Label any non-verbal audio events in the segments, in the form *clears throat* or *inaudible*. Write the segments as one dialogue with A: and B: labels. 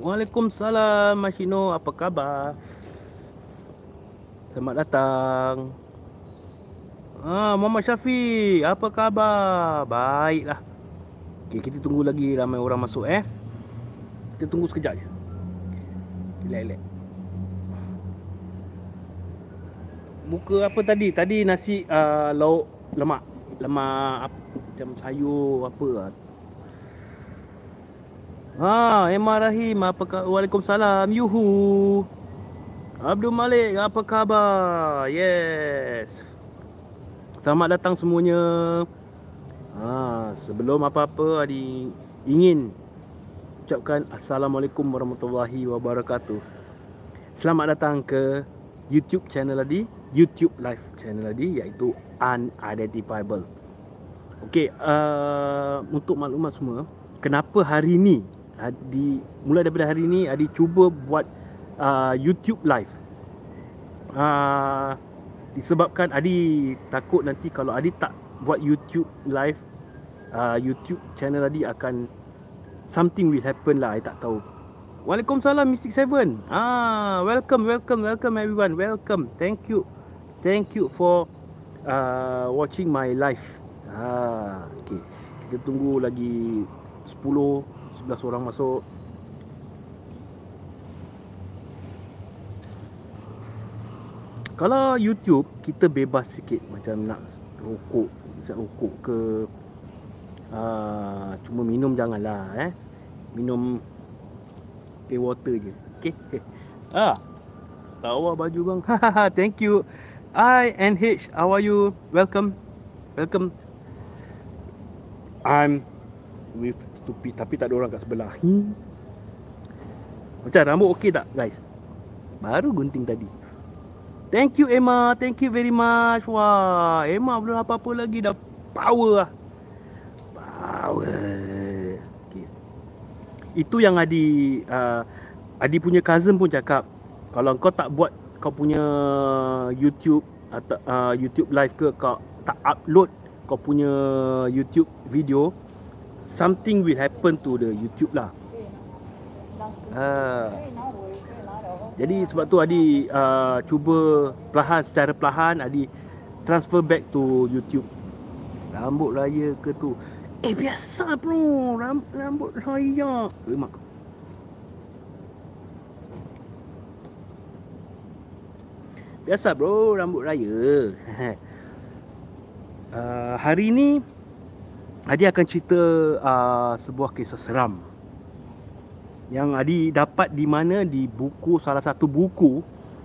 A: Waalaikumsalam Mashino, apa khabar? Selamat datang. Ah, Muhammad Syafiq, apa khabar? Baiklah. Okey, kita tunggu lagi ramai orang masuk eh. Kita tunggu sekejap je. Relax, relax. Buka apa tadi? Tadi nasi uh, lauk lemak. Lemak macam sayur apa lah. Ha, Emma Rahim, apa khabar? Waalaikumsalam. Yuhu. Abdul Malik, apa khabar? Yes. Selamat datang semuanya. Ha, sebelum apa-apa Adi ingin ucapkan Assalamualaikum warahmatullahi wabarakatuh. Selamat datang ke YouTube channel Adi, YouTube live channel Adi iaitu Unidentifiable. Okey, uh, untuk maklumat semua, kenapa hari ini Adi mulai daripada hari ini Adi cuba buat uh, YouTube live. Uh, disebabkan Adi takut nanti kalau Adi tak buat YouTube live uh, YouTube channel Adi akan something will happen lah Adi tak tahu. Waalaikumsalam Mystic Seven. Ah, welcome, welcome, welcome everyone. Welcome. Thank you. Thank you for uh, watching my live. Ah, okay. Kita tunggu lagi 10 11 orang masuk Kalau YouTube kita bebas sikit macam nak rokok, nak rokok ke uh, cuma minum janganlah eh. Minum plain water je. Okey. *laughs* Ah. Tawa baju bang. *laughs* Thank you. I NH, how are you? Welcome. Welcome. I'm with stupid tapi tak ada orang kat sebelah. Hmm. Macam rambut okey tak guys? Baru gunting tadi. Thank you Emma, thank you very much. Wah, Emma belum apa-apa lagi dah power lah. Power. Okay. Itu yang Adi uh, Adi punya cousin pun cakap kalau kau tak buat kau punya YouTube atau uh, YouTube live ke kau tak upload kau punya YouTube video something will happen to the YouTube lah. Uh, jadi sebab tu Adi uh, cuba perlahan secara perlahan Adi transfer back to YouTube. Rambut raya ke tu? Eh biasa bro, Ram, rambut raya. Eh mak. Biasa bro, rambut raya. *laughs* uh, hari ni Adi akan cerita uh, sebuah kisah seram yang Adi dapat di mana di buku salah satu buku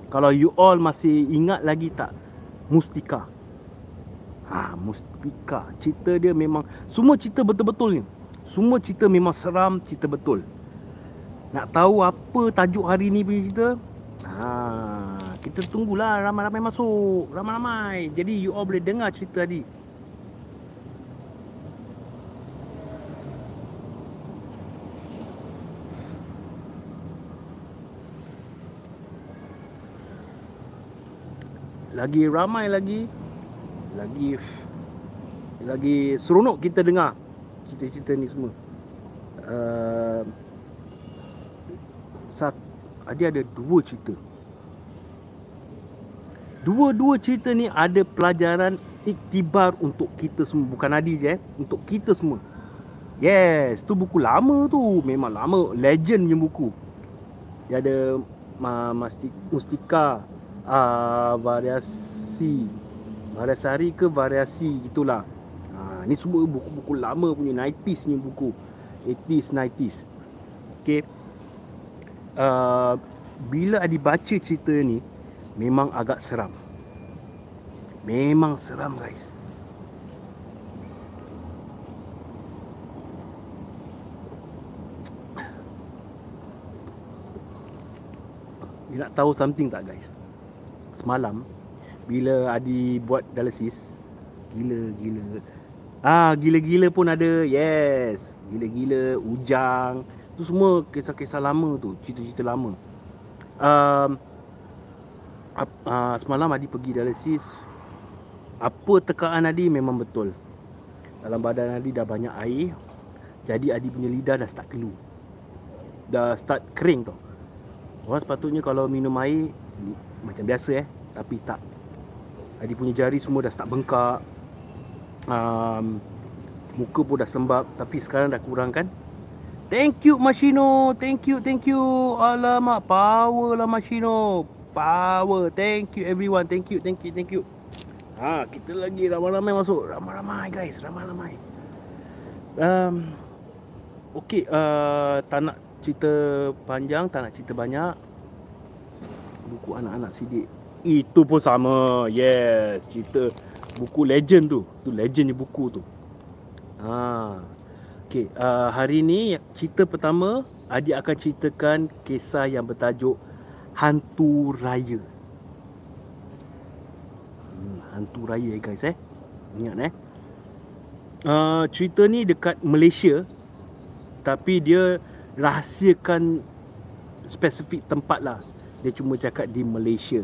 A: kalau you all masih ingat lagi tak Mustika. Ha, Mustika. Cerita dia memang semua cerita betul-betul ni. Semua cerita memang seram, cerita betul. Nak tahu apa tajuk hari ni punya cerita? Ha, kita tunggulah ramai-ramai masuk. Ramai-ramai. Jadi you all boleh dengar cerita tadi. Lagi ramai lagi lagi lagi seronok kita dengar cerita-cerita ni semua. Uh, sat, ada ada dua cerita. Dua-dua cerita ni ada pelajaran iktibar untuk kita semua. Bukan Adi je eh untuk kita semua. Yes tu buku lama tu. Memang lama. Legend punya buku. Dia ada Mustika uh, variasi variasi ke variasi gitulah. Ha, ni semua buku-buku lama punya 90s punya buku. 80s 90s. Okey. Uh, bila Adi baca cerita ni memang agak seram. Memang seram guys. You nak tahu something tak guys? Semalam bila Adi buat dialisis gila-gila ah gila-gila pun ada yes. Gila-gila ujang. Tu semua kisah-kisah lama tu cerita-cerita lama. Um, uh, semalam Adi pergi dialisis apa tekanan Adi? Memang betul. Dalam badan Adi dah banyak air. Jadi Adi punya lidah dah start keluar dah start kering tau. Orang sepatutnya kalau minum air macam biasa eh, tapi tak. Dia punya jari semua dah start bengkak. Um, muka pun dah sembab tapi sekarang dah kurang kan. Thank you Mashino. Thank you, thank you. Alamak, power lah Mashino. Power. Thank you everyone. Thank you, thank you, thank you. Ha, kita lagi ramai-ramai masuk. Ramai-ramai guys, ramai-ramai. Um, okay, uh, tak nak cerita panjang, tak nak cerita banyak. Buku anak-anak sidik. Itu pun sama. Yes, cerita buku legend tu. Tu legend ni buku tu. Ha, Okey, uh, hari ni cerita pertama Adi akan ceritakan kisah yang bertajuk Hantu Raya. Hmm, hantu Raya guys eh. Ingat eh. Uh, cerita ni dekat Malaysia tapi dia rahsiakan spesifik tempat lah. Dia cuma cakap di Malaysia.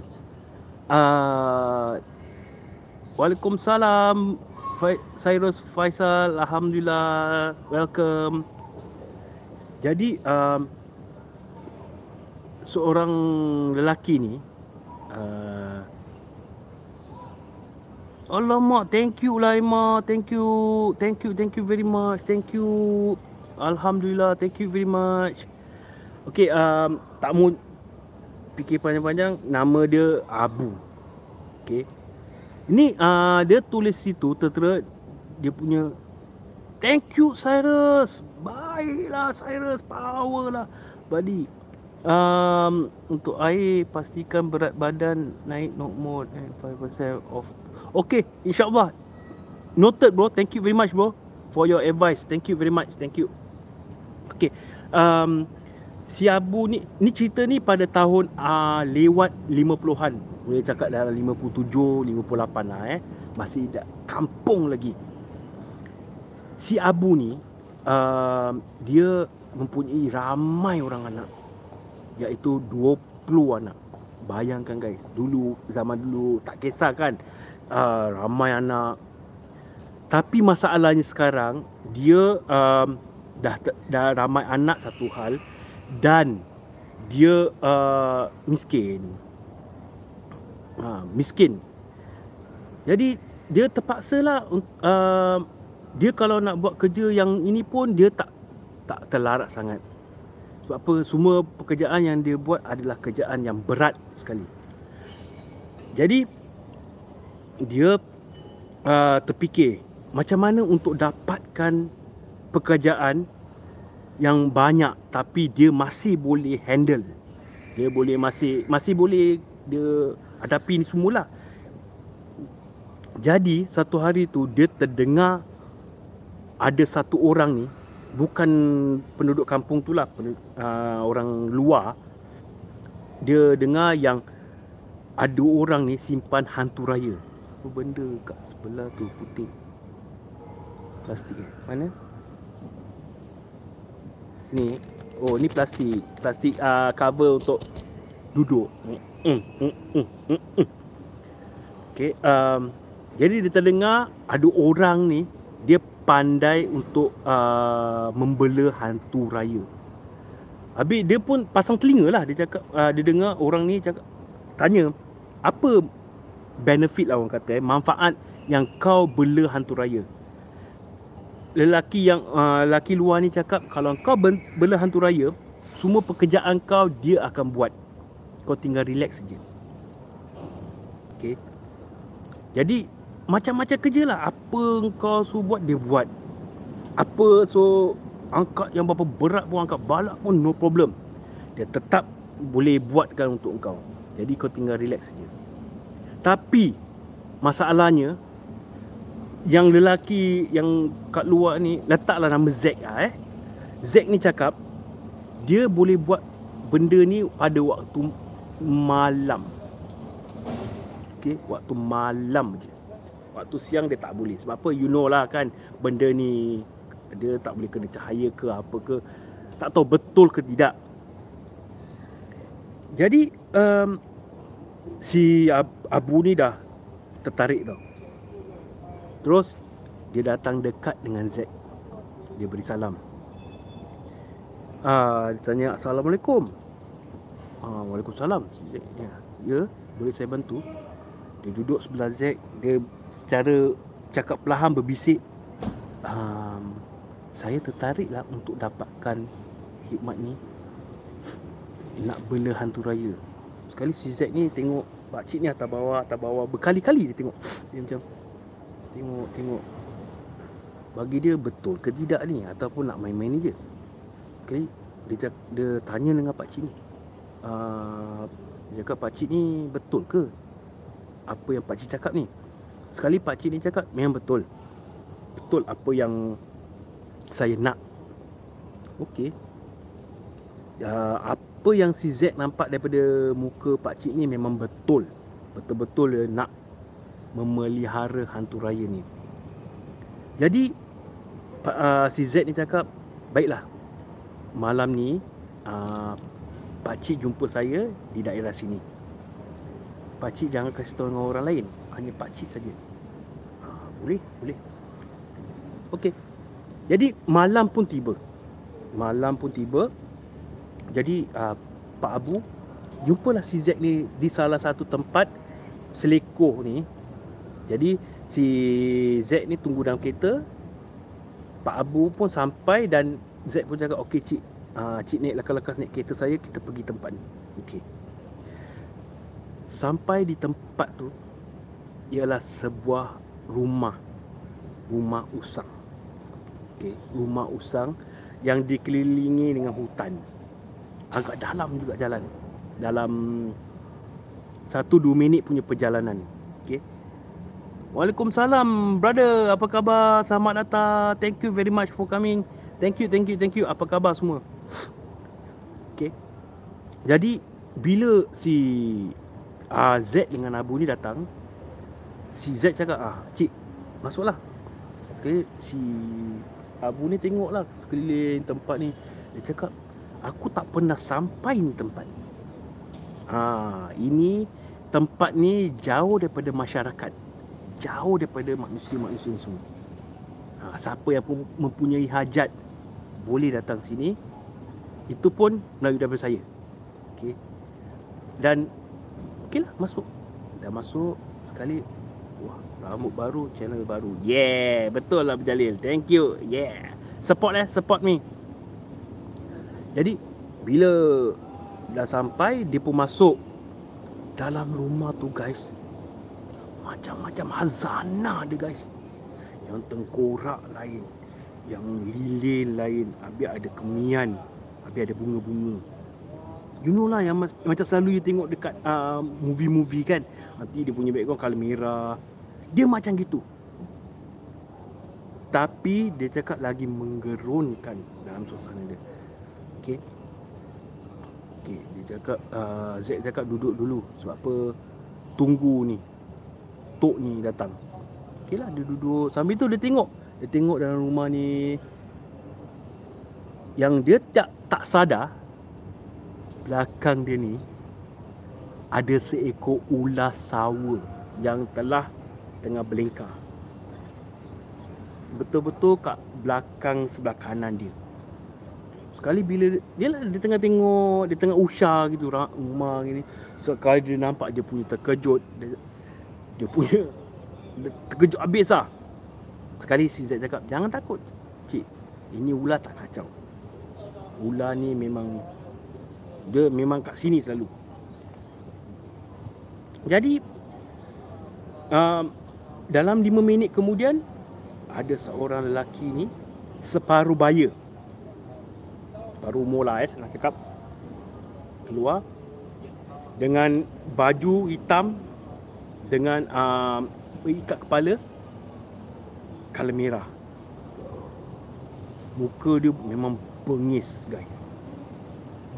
A: Uh, Waalaikumsalam Cyrus Faisal Alhamdulillah Welcome. Jadi um, Seorang lelaki ni uh, Alamak Thank you lah Ima Thank you Thank you Thank you very much. Thank you. Alhamdulillah Thank you very much. Okay um, Tak mau Fikir panjang-panjang Nama dia Abu Okay Ni uh, dia tulis situ tertera dia punya Thank you Cyrus. Baiklah Cyrus, power lah. Buddy. Um, untuk air pastikan berat badan naik not more than 5% of Okay, insyaAllah Noted bro, thank you very much bro For your advice, thank you very much, thank you Okay, um, si Abu ni ni cerita ni pada tahun uh, lewat 50-an. Boleh cakap dalam 57, 58 lah eh. Masih dah kampung lagi. Si Abu ni uh, dia mempunyai ramai orang anak. Iaitu 20 anak. Bayangkan guys, dulu zaman dulu tak kisah kan uh, ramai anak. Tapi masalahnya sekarang dia um, dah dah ramai anak satu hal dan dia uh, miskin. Ha, miskin. Jadi dia terpaksa lah uh, dia kalau nak buat kerja yang ini pun dia tak tak terlarat sangat. Sebab apa semua pekerjaan yang dia buat adalah kerjaan yang berat sekali. Jadi dia uh, terfikir macam mana untuk dapatkan pekerjaan yang banyak tapi dia masih boleh handle. Dia boleh masih masih boleh dia hadapi ni semualah. Jadi satu hari tu dia terdengar ada satu orang ni bukan penduduk kampung tu lah uh, orang luar dia dengar yang ada orang ni simpan hantu raya. Apa benda kat sebelah tu putih. Plastik eh? Mana? Ni oh ni plastik. Plastik uh, cover untuk duduk. Mm, mm, mm, mm, mm. okay um, jadi dia terdengar ada orang ni dia pandai untuk uh, membela hantu raya. Habis dia pun pasang telinga lah. Dia cakap uh, Dia dengar orang ni cakap Tanya Apa benefit lah orang kata eh, Manfaat yang kau bela hantu raya lelaki yang uh, lelaki luar ni cakap kalau kau bela hantu raya semua pekerjaan kau dia akan buat. Kau tinggal relax saja. Okey. Jadi macam-macam kerja lah. Apa kau suruh buat dia buat. Apa so angkat yang berapa berat pun angkat balak pun no problem. Dia tetap boleh buatkan untuk kau jadi kau tinggal relax saja. Tapi masalahnya yang lelaki yang kat luar ni letaklah nama Zack ah eh. Zack ni cakap dia boleh buat benda ni pada waktu malam. Okey, waktu malam je. Waktu siang dia tak boleh. Sebab apa? You know lah kan benda ni dia tak boleh kena cahaya ke apa ke. Tak tahu betul ke tidak. Jadi um, si Abu ni dah tertarik tau. Terus dia datang dekat dengan Z. Dia beri salam. Ah, dia tanya Assalamualaikum. Ah, Waalaikumsalam. Ya, ya, boleh saya bantu? Dia duduk sebelah Zack, dia secara cakap perlahan berbisik. Um, saya tertariklah untuk dapatkan hikmat ni nak bela hantu raya. Sekali si Zack ni tengok pak cik ni atas bawah atas bawah berkali-kali dia tengok. Dia macam tengok tengok bagi dia betul ke tidak ni ataupun nak main-main je. Sekali dia dia tanya dengan pak cik ni. Uh, dia cakap pak cik ni betul ke apa yang pak cik cakap ni? Sekali pak cik ni cakap memang betul. Betul apa yang saya nak. Okey. Uh, apa yang si Z nampak daripada muka pak cik ni memang betul. Betul-betul nak memelihara hantu raya ni. Jadi uh, si Z ni cakap, "Baiklah. Malam ni uh, pak cik jumpa saya di daerah sini. Pak cik jangan kasih tahu dengan orang lain, hanya pak cik saja." Uh, boleh, boleh. Okey. Jadi malam pun tiba. Malam pun tiba jadi uh, Pak Abu jumpalah si Zack ni di salah satu tempat selekoh ni. Jadi si Zack ni tunggu dalam kereta. Pak Abu pun sampai dan Zack pun cakap okey cik uh, cik naik lekas-lekas naik kereta saya kita pergi tempat ni. Okey. Sampai di tempat tu ialah sebuah rumah rumah usang. Okey, rumah usang yang dikelilingi dengan hutan agak dalam juga jalan dalam 1 2 minit punya perjalanan Waalaikumsalam brother. Apa khabar? Selamat datang. Thank you very much for coming. Thank you thank you thank you. Apa khabar semua? Okey jadi bila si uh, Z dengan Abu ni datang si Z cakap ah cik masuklah. Sekali si Abu ni tengoklah sekeliling tempat ni. Dia cakap aku tak pernah sampai ni tempat. Ha, ini tempat ni jauh daripada masyarakat. Jauh daripada manusia-manusia semua. Ha, siapa yang mempunyai hajat boleh datang sini. Itu pun melalui daripada saya. Okey. Dan okeylah masuk. Dah masuk sekali wah rambut baru, channel baru. Yeah, betul lah Berjalil. Thank you. Yeah. Support eh, support me. Jadi bila dah sampai dia pun masuk dalam rumah tu guys. Macam-macam hazana dia guys. Yang tengkorak lain, yang lilin lain, habis ada kemian, habis ada bunga-bunga. You know lah yang macam selalu you tengok dekat uh, movie-movie kan. Nanti dia punya background color merah. Dia macam gitu. Tapi dia cakap lagi menggerunkan dalam suasana dia. Okey. Okey, dia cakap uh, Z cakap duduk dulu sebab apa tunggu ni. Tok ni datang. Okeylah dia duduk. Sambil tu dia tengok. Dia tengok dalam rumah ni yang dia tak tak sadar belakang dia ni ada seekor ular sawa yang telah tengah berlengkar. Betul-betul kat belakang sebelah kanan dia. Sekali bila dia lah dia tengah tengok, dia tengah usah gitu rumah gini. Sekali dia nampak dia punya terkejut. Dia, dia punya *laughs* terkejut habis lah. Sekali si Zaid cakap, jangan takut. Cik, ini ular tak kacau. Ular ni memang dia memang kat sini selalu. Jadi um, dalam 5 minit kemudian ada seorang lelaki ni separuh baya baru mula eh nak cakap keluar dengan baju hitam dengan uh, ikat kepala color merah muka dia memang bengis guys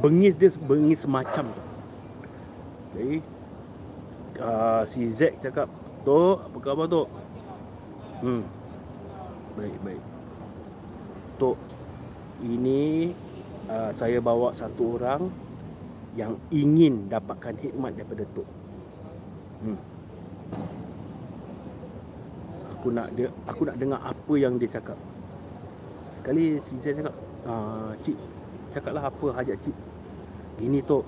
A: bengis dia bengis semacam tu jadi uh, si Zack cakap Tok, apa khabar Tok? Hmm. Baik, baik. Tok, ini uh, saya bawa satu orang yang ingin dapatkan hikmat daripada Tok. Hmm. Aku nak dia aku nak dengar apa yang dia cakap. Kali si Zain cakap, ah, cik, Cakaplah apa hajat cik? Gini tu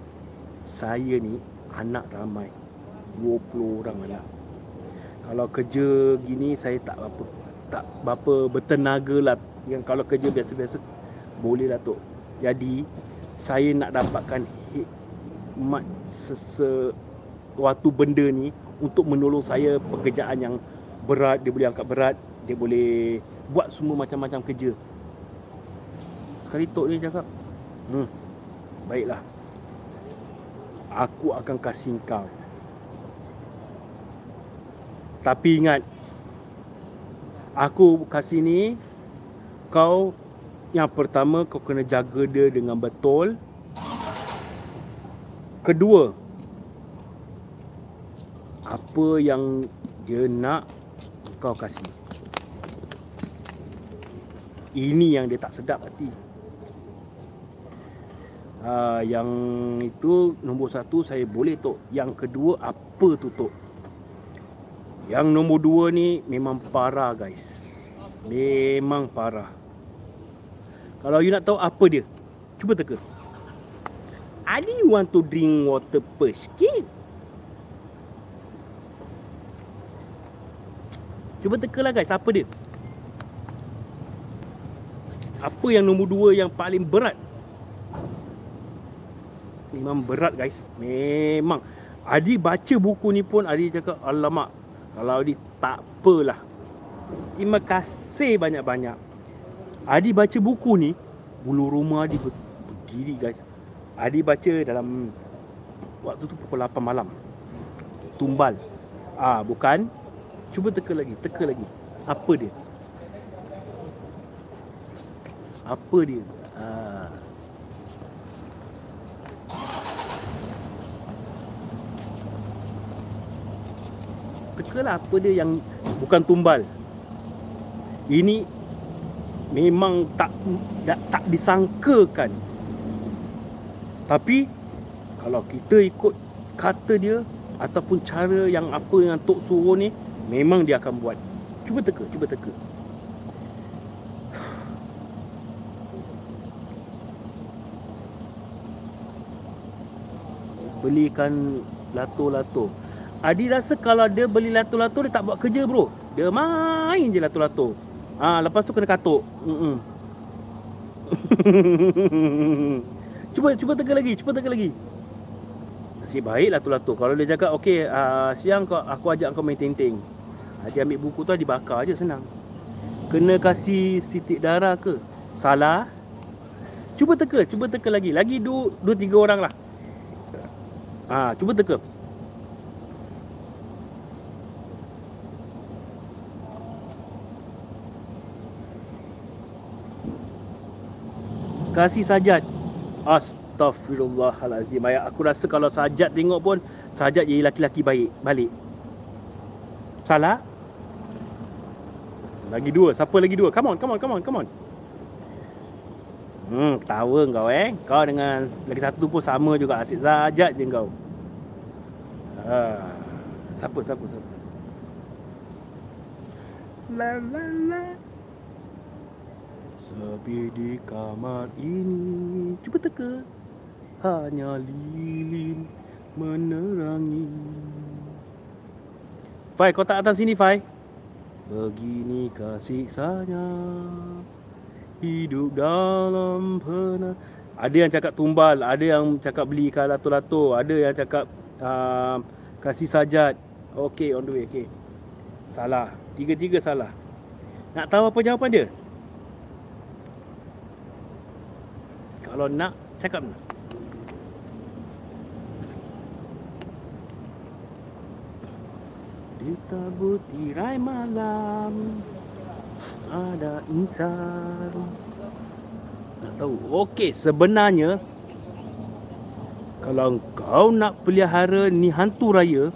A: Saya ni Anak ramai. 20 orang anak. Kalau kerja gini Saya tak apa Tak berapa bertenaga lah. Yang kalau kerja biasa-biasa Boleh lah tu Jadi Saya nak dapatkan Hikmat Sesuatu benda ni Untuk menolong saya Pekerjaan yang Berat Dia boleh angkat berat Dia boleh Buat semua macam-macam kerja Sekali Tok ni cakap Hmm. Baiklah. Aku akan kasih kau. Tapi ingat aku kasih ni kau yang pertama kau kena jaga dia dengan betul. Kedua, apa yang dia nak kau kasih. Ini yang dia tak sedap hati. Uh, yang itu nombor satu saya boleh tok. Yang kedua apa tu tok? Yang nombor dua ni memang parah guys. Memang parah. Kalau you nak tahu apa dia, cuba teka. You want to drink water first? Sikit. Cuba teka lah guys, apa dia? Apa yang nombor dua yang paling berat? Memang berat guys. Memang. Adi baca buku ni pun Adi cakap alamak kalau Adi tak apalah. Terima kasih banyak-banyak. Adi baca buku ni bulu rumah Adi berdiri guys. Adi baca dalam waktu tu pukul 8 malam. Tumbal. Ah bukan cuba teka lagi teka lagi apa dia apa dia ah teka lah apa dia yang bukan tumbal. Ini memang tak tak, tak disangkakan. Tapi kalau kita ikut kata dia ataupun cara yang apa yang tok suruh ni memang dia akan buat. Cuba teka, cuba teka. Belikan lato-lato. Adi rasa kalau dia beli lato-lato dia tak buat kerja bro. Dia main je lato-lato. Ah ha, lepas tu kena katuk. *laughs* Cuba cuba teka lagi, cuba teka lagi. Nasib baik lato-lato. Kalau dia cakap okey uh, siang kau aku ajak kau main ting-ting. Dia ambil buku tu dibakar je senang. Kena kasih titik darah ke? Salah. Cuba teka, cuba teka lagi. Lagi dua, dua tiga orang lah. Ah, ha, cuba teka. kasih sajat Astaghfirullahalazim Ayah aku rasa kalau sajat tengok pun Sajat jadi laki-laki baik Balik Salah Lagi dua. Siapa lagi dua? Come on come on come on come on. Hmm ketawa kau eh. Kau dengan lagi satu pun sama juga. Asyik sajat je kau. Ha. Siapa siapa siapa? La la la. Sepi di kamar ini Cuba teka. Hanya lilin menerangi. Fai, kau tak datang sini, Fai? Begini kasih saya Hidup dalam pernah Ada yang cakap tumbal Ada yang cakap beli lato-lato Ada yang cakap uh, Kasih sajat Okay, on the way, okay Salah Tiga-tiga salah Nak tahu apa jawapan dia? Kalau nak cakap nak. Di tabut tirai malam ada insan. Tak tahu. Okey, sebenarnya kalau kau nak pelihara ni hantu raya,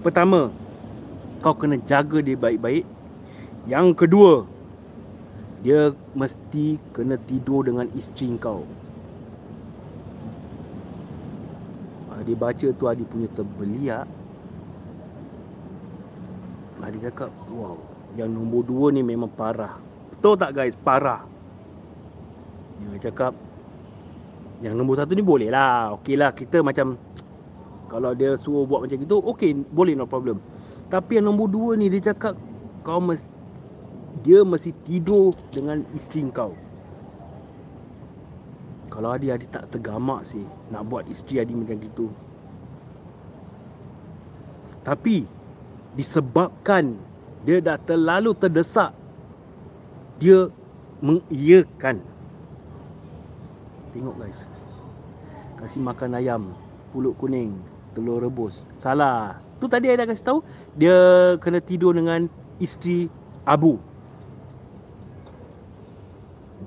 A: pertama kau kena jaga dia baik-baik. Yang kedua, dia mesti kena tidur dengan isteri kau. Adi baca tu Adi punya terbeliak Adi cakap Wow Yang nombor dua ni memang parah. Betul tak guys? Parah. Dia cakap Yang nombor satu ni boleh lah. Okey lah kita macam Kalau dia suruh buat macam gitu Okey boleh no problem. Tapi yang nombor dua ni dia cakap Kau mesti Dia mesti tidur dengan isteri kau. Kalau adik-adik tak tergamak sih Nak buat isteri adik macam gitu. Tapi Disebabkan Dia dah terlalu terdesak Dia Mengiyakan. Tengok guys. Kasih makan ayam Pulut kuning Telur rebus. Salah. Tu tadi saya dah kasih tahu Dia kena tidur dengan Isteri Abu.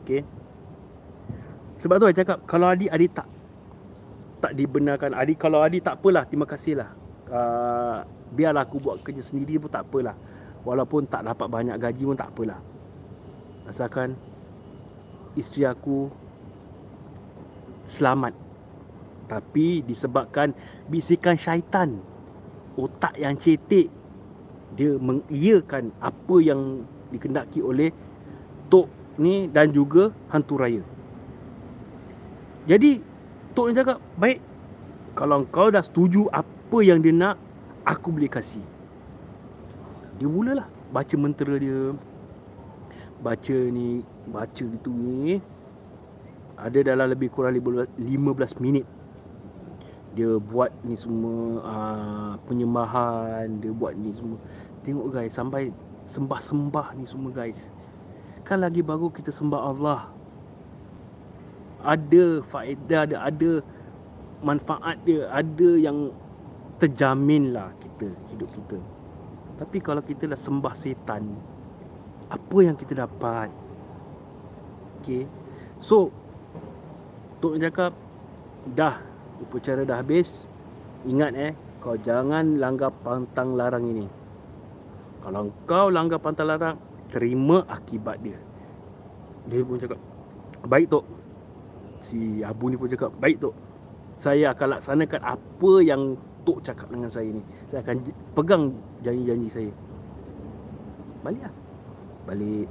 A: Okay Sebab tu saya cakap Kalau adik Adik tak Tak dibenarkan. Adik kalau adik tak apalah Terima kasih lah uh, Biarlah aku buat kerja sendiri pun tak apalah. Walaupun tak dapat banyak gaji pun tak apalah. Asalkan Isteri aku selamat. Tapi disebabkan bisikan syaitan otak yang cetek dia mengiyakan apa yang dikendaki oleh tok ni dan juga hantu raya. Jadi tok ni cakap baik kalau kau dah setuju apa yang dia nak aku boleh kasih. Dia mulalah. Baca mentera dia. Baca ni baca gitu ni. Ada dalam lebih kurang 15 minit. Dia buat ni semua uh, penyembahan. Dia buat ni semua. Tengok guys sampai sembah-sembah ni semua guys. Kan lagi baru kita sembah Allah. Ada faedah dia ada manfaat dia ada yang terjamin lah kita hidup kita. Tapi kalau kita dah sembah setan apa yang kita dapat? Okay so Tok cakap Dah Upacara dah habis. Ingat eh Kau jangan langgar pantang larang ini. Kalau kau langgar pantang larang Terima akibat dia. Dia pun cakap Baik Tok. Si Abu ni pun cakap Baik Tok. Saya akan laksanakan apa yang Tok cakap dengan saya ni Saya akan pegang janji-janji saya. Balik lah. Balik.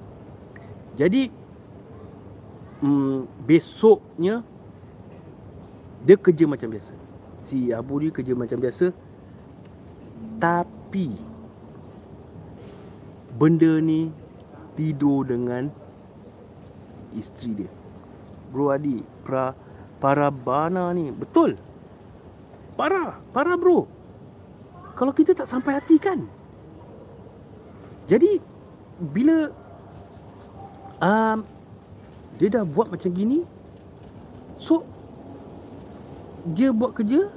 A: Jadi hmm, Besoknya dia kerja macam biasa. Si Abu ni kerja macam biasa. Tapi Benda ni Tidur dengan Isteri dia. Bro Adi pra, Para bana ni. Betul Parah Parah bro. Kalau kita tak sampai hati kan? Jadi Bila um, Dia dah buat macam gini So dia buat kerja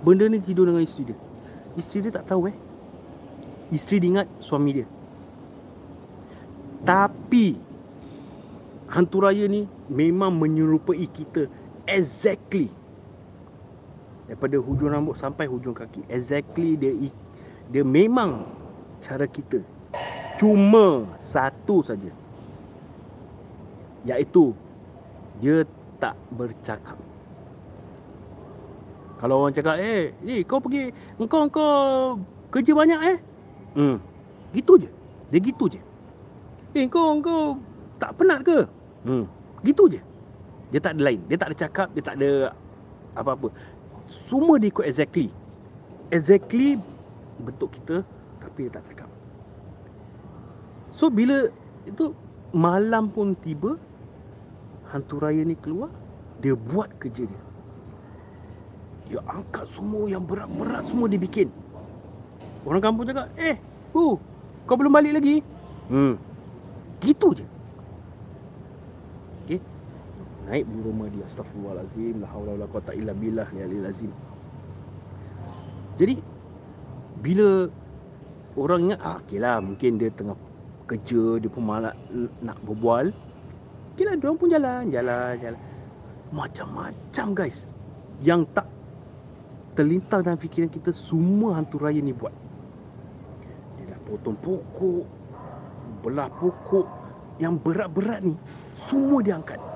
A: benda ni tidur dengan isteri dia. Isteri dia tak tahu eh. Isteri dia ingat suami dia. Tapi hantu raya ni memang menyerupai kita exactly daripada hujung rambut sampai hujung kaki exactly dia dia memang cara kita cuma satu saja iaitu dia tak bercakap kalau orang cakap, eh, ni kau pergi, engkau engkau kerja banyak eh? Hmm. Gitu je. Dia gitu je. Eh, kau engkau tak penat ke? Hmm. Gitu je. Dia tak ada lain. Dia tak ada cakap, dia tak ada apa-apa. Semua dia ikut exactly. Exactly bentuk kita tapi dia tak cakap. So bila itu malam pun tiba hantu raya ni keluar, dia buat kerja dia. Dia angkat semua yang berat-berat semua dia bikin. Orang kampung cakap, eh, hu, kau belum balik lagi? Hmm, gitu je. Naik bulu rumah dia, astagfirullahaladzim, la hawla wa la quwata illa billah, ya lazim. Jadi, bila orang ingat, ah, okay lah, mungkin dia tengah kerja, dia pun malas nak berbual. Okay lah, dia pun jalan, jalan, jalan. Macam-macam guys. Yang tak terlintas dalam fikiran kita semua hantu raya ni buat. Dia dah potong pokok, belah pokok yang berat-berat ni semua dia angkat.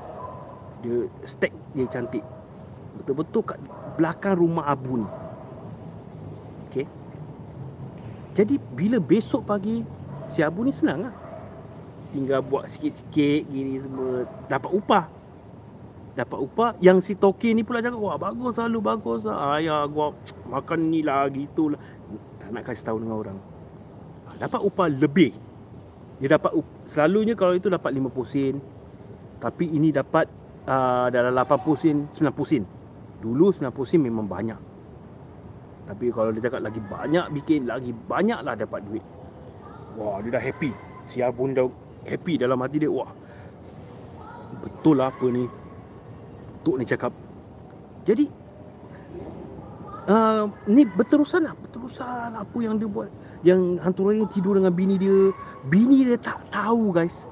A: Dia stack dia cantik. Betul-betul kat belakang rumah Abu ni. Okey. Jadi bila besok pagi si Abu ni senang lah. Tinggal buat sikit-sikit gini semua dapat upah. dapat upah yang si Toki ni pula cakap wah bagus selalu bagus lah ayah gua makan ni lah gitu lah tak nak kasih tahu dengan orang dapat upah lebih dia dapat selalunya kalau itu dapat 50 sen tapi ini dapat uh, dalam 80 sen 90 sen. Dulu 90 sen memang banyak. Tapi kalau dia cakap lagi banyak bikin lagi banyak lah dapat duit. Wah dia dah happy. Si Abun dah happy dalam hati dia. Wah betul lah apa ni? Tok ni cakap. Jadi uh, ni berterusan lah. Berterusan apa yang dia buat. Yang hantu raya tidur dengan bini dia. Bini dia tak tahu guys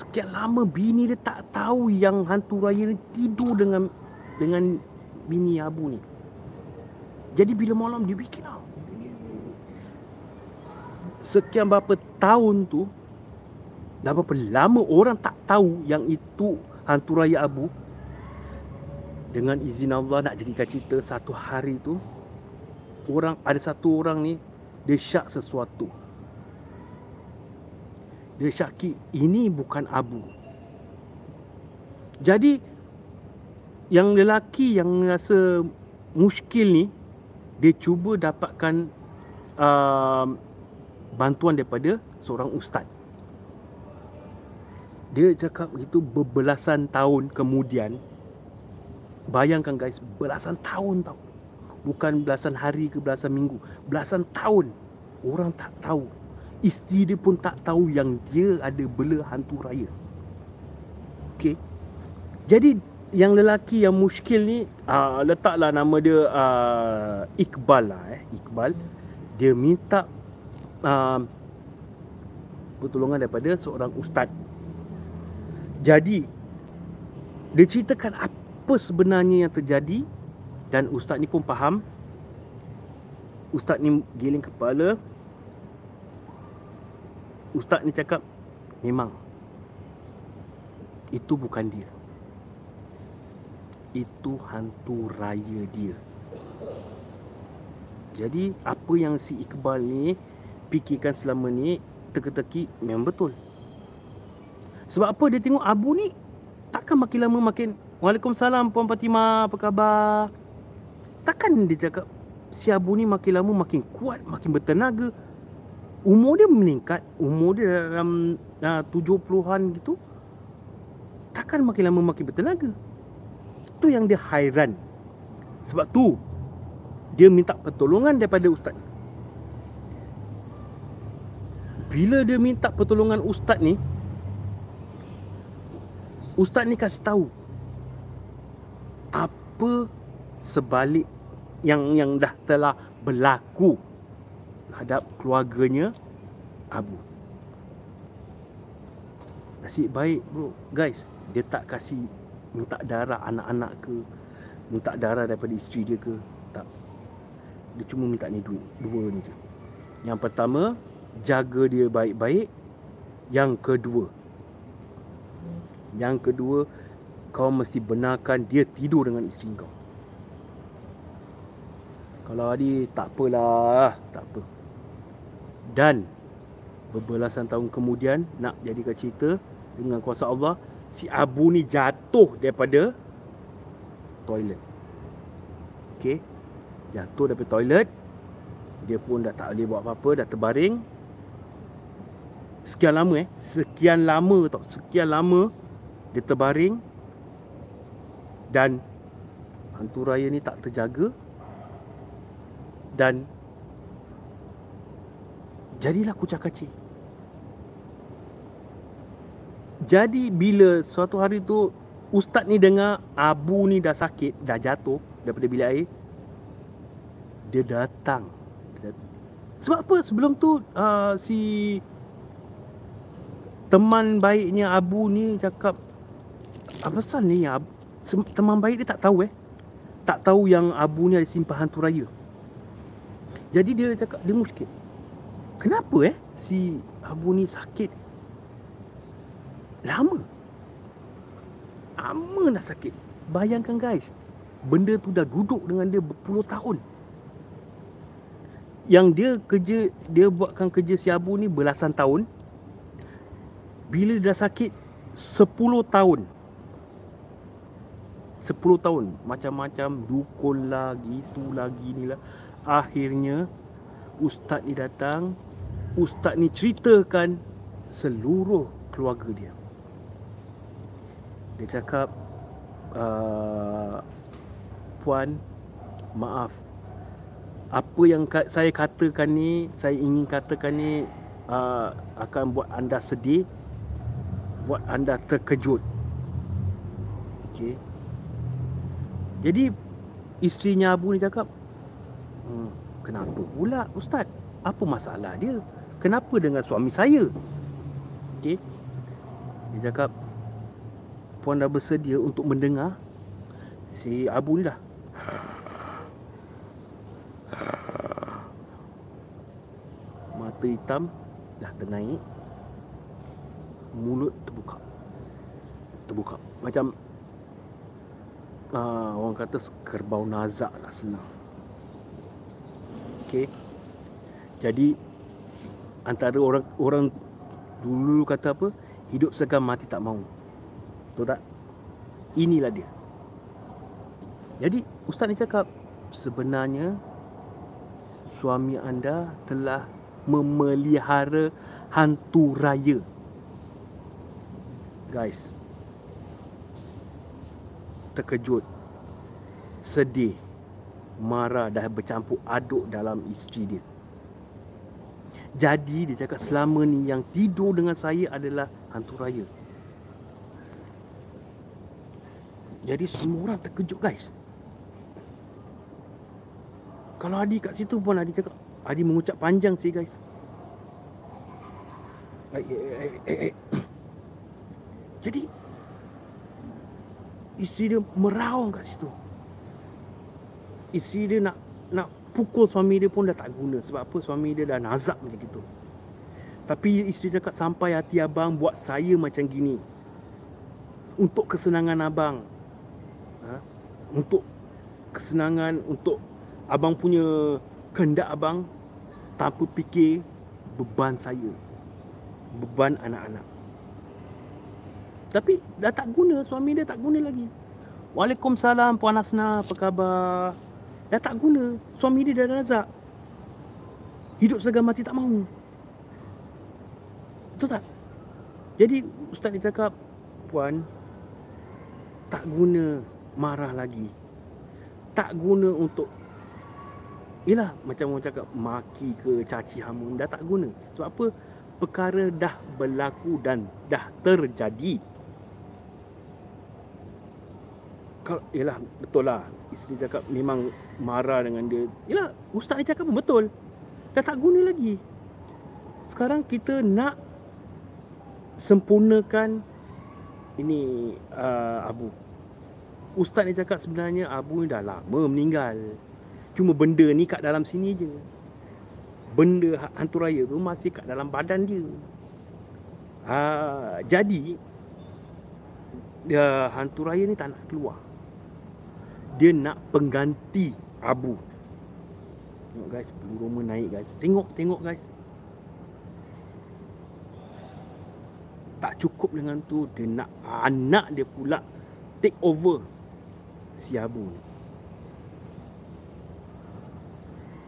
A: sekian lama bini dia tak tahu yang hantu raya ni tidur dengan dengan bini abu ni. Jadi bila malam dia bikin lah. Sekian berapa tahun tu Dah berapa lama orang tak tahu yang itu hantu raya abu? Dengan izin Allah nak jadikan cerita satu hari tu orang Ada satu orang ni Dia syak sesuatu Dia syaki ini bukan abu. Jadi Yang lelaki yang rasa muskil ni Dia cuba dapatkan uh, Bantuan daripada seorang ustaz. Dia cakap begitu berbelasan tahun kemudian. Bayangkan guys Belasan tahun tau. Bukan belasan hari ke belasan minggu. Belasan tahun. Orang tak tahu Isteri dia pun tak tahu yang dia ada bela hantu raya. Okay Jadi yang lelaki yang muskil ni uh, Letaklah nama dia uh, Iqbal lah eh. Iqbal. Dia minta uh, Pertolongan daripada seorang ustaz. Jadi dia ceritakan apa sebenarnya yang terjadi dan ustaz ni pun faham. Ustaz ni giling kepala. Ustaz ni cakap memang itu bukan dia. Itu hantu raya dia. Jadi apa yang si Iqbal ni fikirkan selama ni teka-teki memang betul. Sebab apa dia tengok Abu ni takkan makin lama makin Waalaikumsalam Puan Fatimah apa khabar? Takkan dia cakap si Abu ni makin lama makin kuat, makin bertenaga. Umur dia meningkat, umur dia dalam uh, 70-an gitu. Takkan makin lama makin bertenaga. Itu yang dia hairan. Sebab tu dia minta pertolongan daripada ustaz. Bila dia minta pertolongan ustaz ni, Ustaz ni kasih tahu apa sebalik yang yang dah telah berlaku terhadap keluarganya Abu. Nasib baik bro, guys. Dia tak kasih minta darah anak-anak ke, minta darah daripada isteri dia ke, tak. Dia cuma minta ni duit, dua ni je. Yang pertama, jaga dia baik-baik. Yang kedua, yang kedua, kau mesti benarkan dia tidur dengan isteri kau. Kalau Adi, tak apalah. Tak apa. Dan, berbelasan tahun kemudian, nak jadikan cerita dengan kuasa Allah, si Abu ni jatuh daripada toilet. Okay. Jatuh daripada toilet. Dia pun dah tak boleh buat apa-apa, dah terbaring. Sekian lama eh. Sekian lama tau. Sekian lama dia terbaring dan hantu raya ni tak terjaga dan jadilah kucak kacir. Jadi bila suatu hari tu ustaz ni dengar abu ni dah sakit dah jatuh daripada bilik air dia datang. Sebab apa? Sebelum tu uh, si teman baiknya abu ni cakap apa pasal ni? Ya teman baik dia tak tahu eh? Tak tahu yang abu ni ada simpan hantu raya. Jadi dia cakap dia muskil kenapa eh? Si abu ni sakit? Lama. Lama dah sakit. Bayangkan guys. Benda tu dah duduk dengan dia berpuluh tahun. Yang dia kerja dia buatkan kerja si abu ni belasan tahun. Bila dia dah sakit 10 tahun. 10 tahun. Macam-macam dukun lagi itu lagi ni lah. Akhirnya ustaz ni datang ustaz ni ceritakan seluruh keluarga dia dia cakap uh, puan maaf apa yang saya katakan ni saya ingin katakan ni uh, akan buat anda sedih buat anda terkejut okey jadi isterinya Abu ni cakap, hmm, kenapa pula Ustaz? Apa masalah dia? Kenapa dengan suami saya? Okey. Dia cakap, Puan dah bersedia untuk mendengar si Abu ni dah. Mata hitam dah ternaik. Mulut terbuka. Terbuka. Macam uh, orang kata kerbau nazak lah senang. Okey. Jadi antara orang orang dulu kata apa? Hidup segan mati tak mau. Betul tak? Inilah dia. Jadi ustaz ni cakap sebenarnya suami anda telah memelihara hantu raya. Guys, terkejut, sedih, marah dah bercampur aduk dalam isteri dia. Jadi dia cakap selama ni yang tidur dengan saya adalah hantu raya. Jadi semua orang terkejut guys. Kalau Adi kat situ pun Adi cakap Adi mengucap panjang sih guys. Eh, eh, eh. *clears throat* Jadi isteri dia meraung kat situ. Isteri dia nak nak pukul suami dia pun dah tak guna sebab apa suami dia dah nazak macam gitu. Tapi isteri cakap sampai hati abang buat saya macam gini. Untuk kesenangan abang. Ha? Untuk kesenangan untuk abang punya kehendak abang tanpa fikir beban saya. Beban anak-anak. Tapi dah tak guna suami dia tak guna lagi. Waalaikumsalam Puan Asna, apa khabar? Dah tak guna. Suami dia dah nazak. Hidup segan mati tak mahu. Betul tak? Jadi ustaz dia cakap, puan tak guna marah lagi. Tak guna untuk Yalah macam orang cakap maki ke caci hama dah tak guna. Sebab apa? Perkara dah berlaku dan dah terjadi. Kalau yalah betul lah. Isteri cakap memang marah dengan dia. Yalah ustaz ni cakap pun betul. Dah tak guna lagi. Sekarang kita nak sempurnakan ini uh, Abu. Ustaz ni cakap sebenarnya Abu ni dah lama meninggal. Cuma benda ni kat dalam sini je. Benda ha-, hantu raya tu masih kat dalam badan dia. Uh, jadi dia hantu raya ni tak nak keluar dia nak pengganti abu. Tengok guys, bulu roma naik guys. Tengok, tengok guys. Tak cukup dengan tu, dia nak anak dia pula take over si abu ni.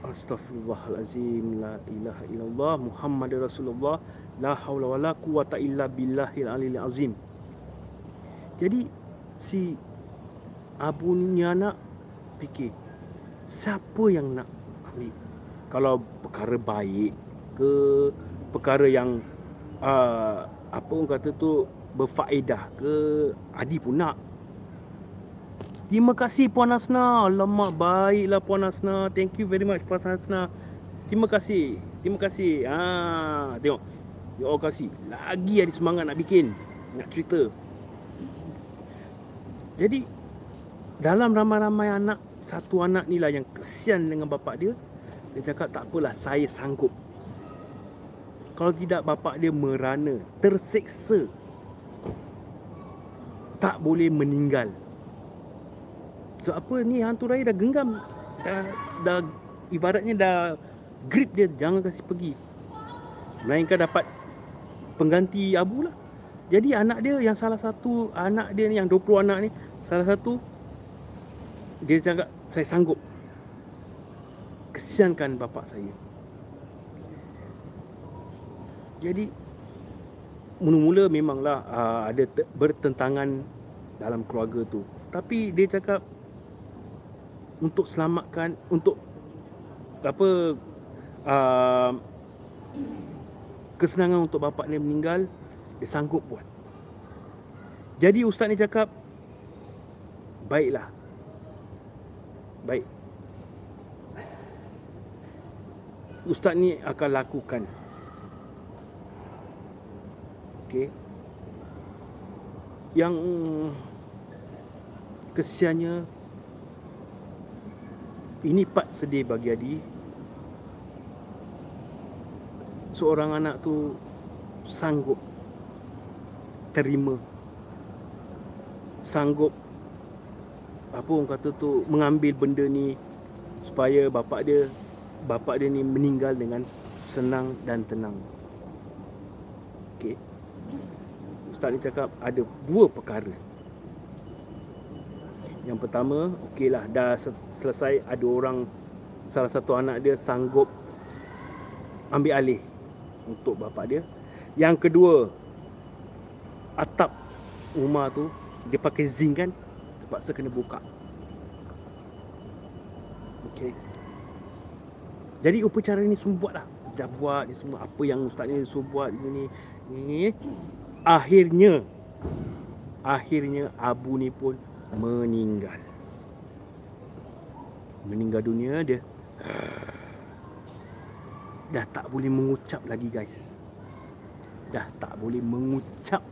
A: Astaghfirullahalazim la ilaha illallah Muhammadur Rasulullah la haula wala quwata illa billahil aliyil azim. Jadi si Abu ni anak fikir siapa yang nak ambil kalau perkara baik ke perkara yang uh, apa orang kata tu berfaedah ke Adi pun nak Terima kasih Puan Asna. Alamak baiklah Puan Asna. Thank you very much Puan Asna. Terima kasih. Terima kasih. Ha, tengok. Ya Allah kasih. Lagi ada semangat nak bikin. Nak cerita. Jadi dalam ramai-ramai anak satu anak ni lah yang kesian dengan bapak dia. Dia cakap tak apalah saya sanggup. Kalau tidak bapak dia merana terseksa tak boleh meninggal. So apa? Ni hantu raya dah genggam. Dah, dah ibaratnya dah grip dia jangan kasih pergi. Melainkan dapat pengganti abu lah. Jadi anak dia yang salah satu anak dia ni yang 20 anak ni salah satu dia cakap saya sanggup kesiankan bapa saya. Jadi mula-mula memanglah uh, ada bertentangan dalam keluarga tu. Tapi dia cakap untuk selamatkan untuk apa uh, kesenangan untuk bapa dia meninggal dia sanggup buat. Jadi ustaz ni cakap baiklah. Baik. Ustaz ni akan lakukan. Okey. Yang kesiannya ini part sedih bagi Adi. Seorang anak tu sanggup terima sanggup apa orang kata tu mengambil benda ni supaya bapak dia bapak dia ni meninggal dengan senang dan tenang. Okey. Ustaz ni cakap ada dua perkara. Yang pertama, okeylah dah selesai ada orang salah satu anak dia sanggup ambil alih untuk bapak dia. Yang kedua, atap rumah tu dia pakai zinc kan terpaksa kena buka. Okey. Jadi upacara ni semua buat lah dah buat ni semua. Apa yang ustaz ni suruh buat ni ni akhirnya akhirnya abu ni pun meninggal. Meninggal dunia dia. Dah tak boleh mengucap lagi guys. Dah tak boleh mengucap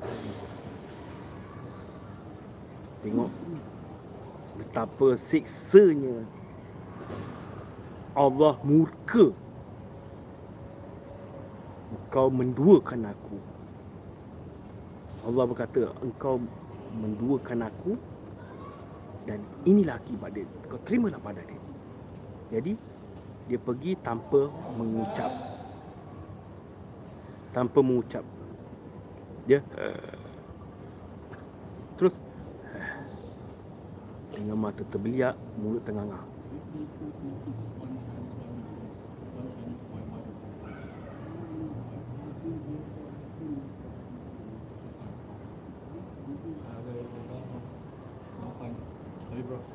A: Tengok betapa siksanya Allah murka. Engkau menduakan aku. Allah berkata engkau menduakan aku dan inilah akibat dia. Kau terimalah pada dia. Jadi dia pergi tanpa mengucap. Tanpa mengucap. Dia dengan mata terbeliak mulut tengah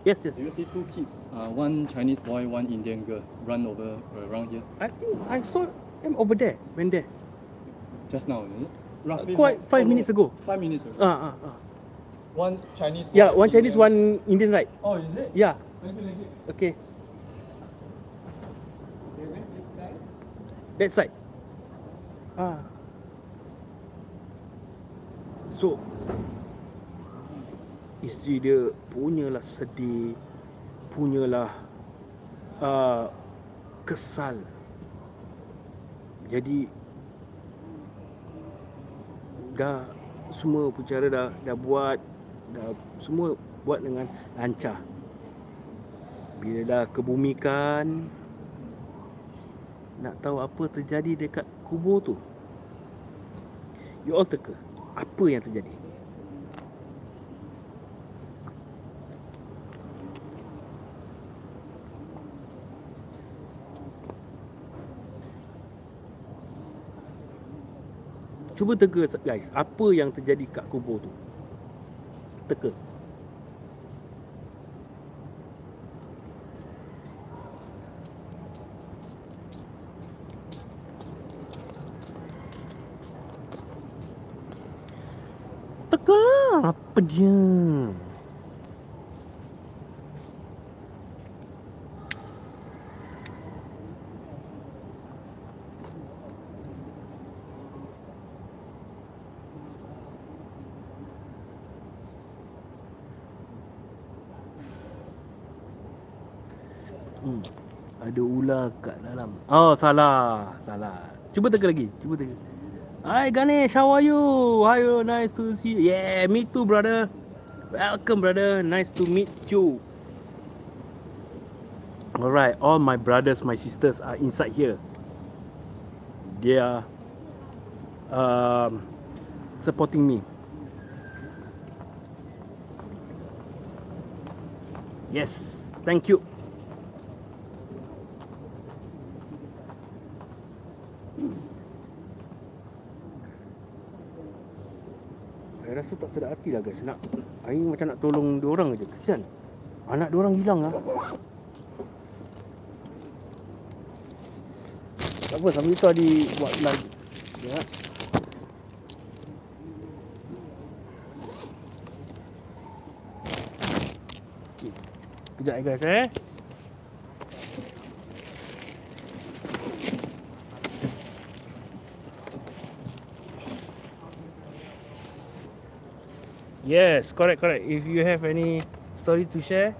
A: Yes, yes.
B: Do you see two kids? Uh, one Chinese boy, one Indian girl run over uh, around here.
A: I think I saw them over there, when there.
B: Just now, is it? Roughly
A: Quite
B: like-
A: five minutes ago.
B: Five minutes ago.
A: Ah, ah, ah.
B: One Chinese.
A: Yeah, one Chinese,
B: Indian-
A: one Indian, right?
B: Oh, is it?
A: Yeah.
B: Thank you, thank you.
A: Okay. That side. Ah. So isteri dia punyalah sedih, punyalah uh, kesal. Jadi dah semua pencara dah dah buat dah semua buat dengan lancar. Bila dah kebumikan nak tahu apa terjadi dekat kubur tu. You all teka apa yang terjadi? Cuba teka guys, apa yang terjadi kat kubur tu? Teka. Teka apa dia? Hmm. Kat dalam. Oh, salah. Salah. Cuba teka lagi. Cuba teka. Hi Ganesh, how are you? Are you? Nice to see you. Yeah, me too, brother. Welcome, brother. Nice to meet you. Alright, all my brothers, my sisters are inside here. They are um, supporting me. Yes, thank you. Saya rasa tak hati lah guys nak Aing macam nak tolong dia orang aja kesian. Anak dia orang hilang ah. Tak apa sambil tu Adi buat live. Ya. Okey. Kejap eh guys eh. Yes, correct, correct. If you have any story to share.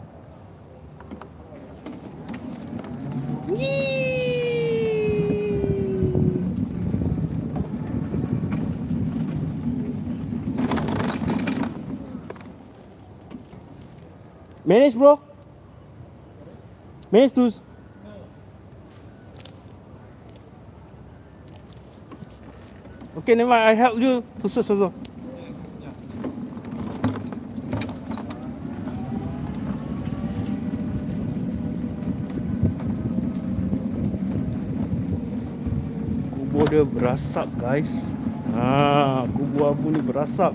A: Manage bro. Manage tus. Okay, never mind. I help you to search also. kubur dia berasap guys. Ha, kubur abu ni berasap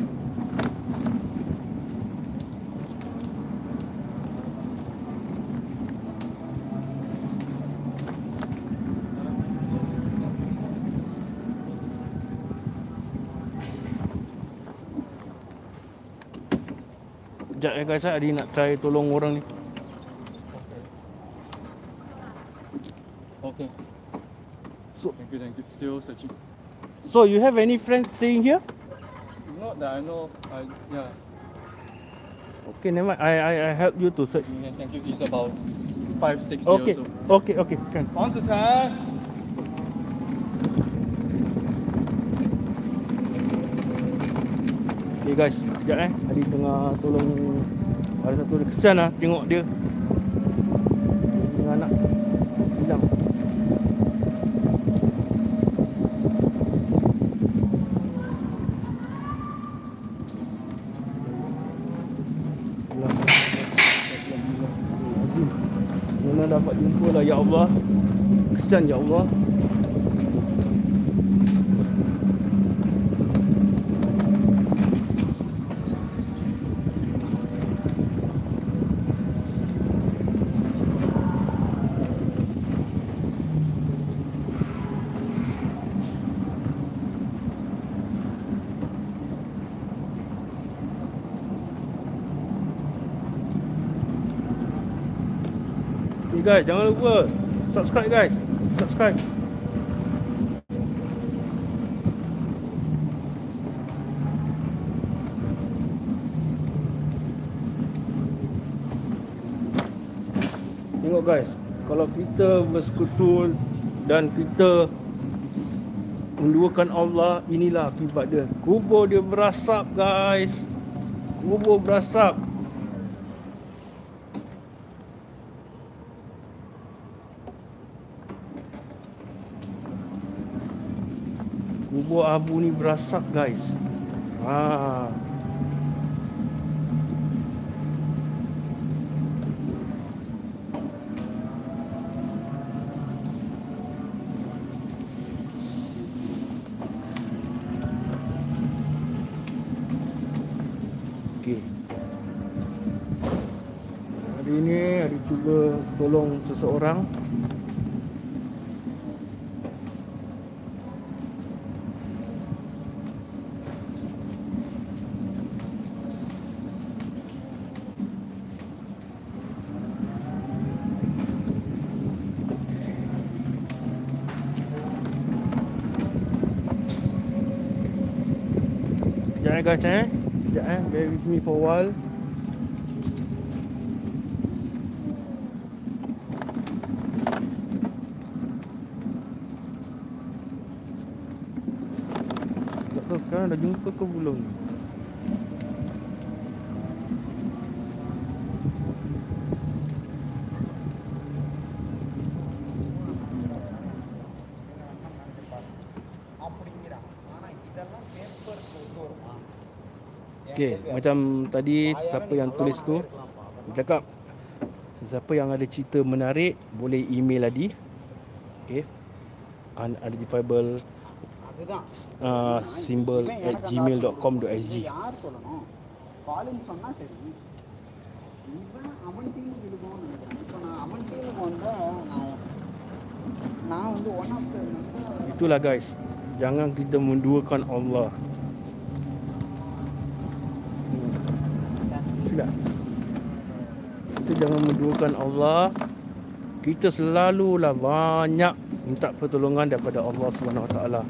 A: Sekejap ya guys, Adi nak try tolong orang ni
B: Okay thank you, thank. Still searching.
A: So you have any friends staying here?
B: Not that I know. I yeah.
A: Okay, never mind. I, I I help you to search.
B: Yeah, thank you. It's about five, six
A: okay.
B: years old.
A: Okay, okay, okay.
B: On the time.
A: Okay guys, sekejap eh. Adi tengah tolong ada satu kesan lah tengok dia. Dengan anak. Jumpa lah Ya Allah Kesian Ya Allah Okay guys, jangan lupa subscribe guys. Subscribe. Tengok guys, kalau kita bersekutu dan kita menduakan Allah, inilah akibat dia. Kubur dia berasap guys. Kubur berasap. Kubur abu ni berasap guys. Ha. Okey. Hari ni hari cuba tolong seseorang Guys eh? Sekejap eh. Bear with me for a while. Tak tahu sekarang dah jumpa ke belum? ni Macam tadi siapa yang tulis tu cakap siapa yang ada cerita menarik boleh email Adi. Okay, unidentifiable uh, symbol at gmail.com.sg Itulah guys. Jangan kita menduakan Allah. Jangan menduakan Allah. Kita selalulah banyak minta pertolongan daripada Allah Subhanahu Taala.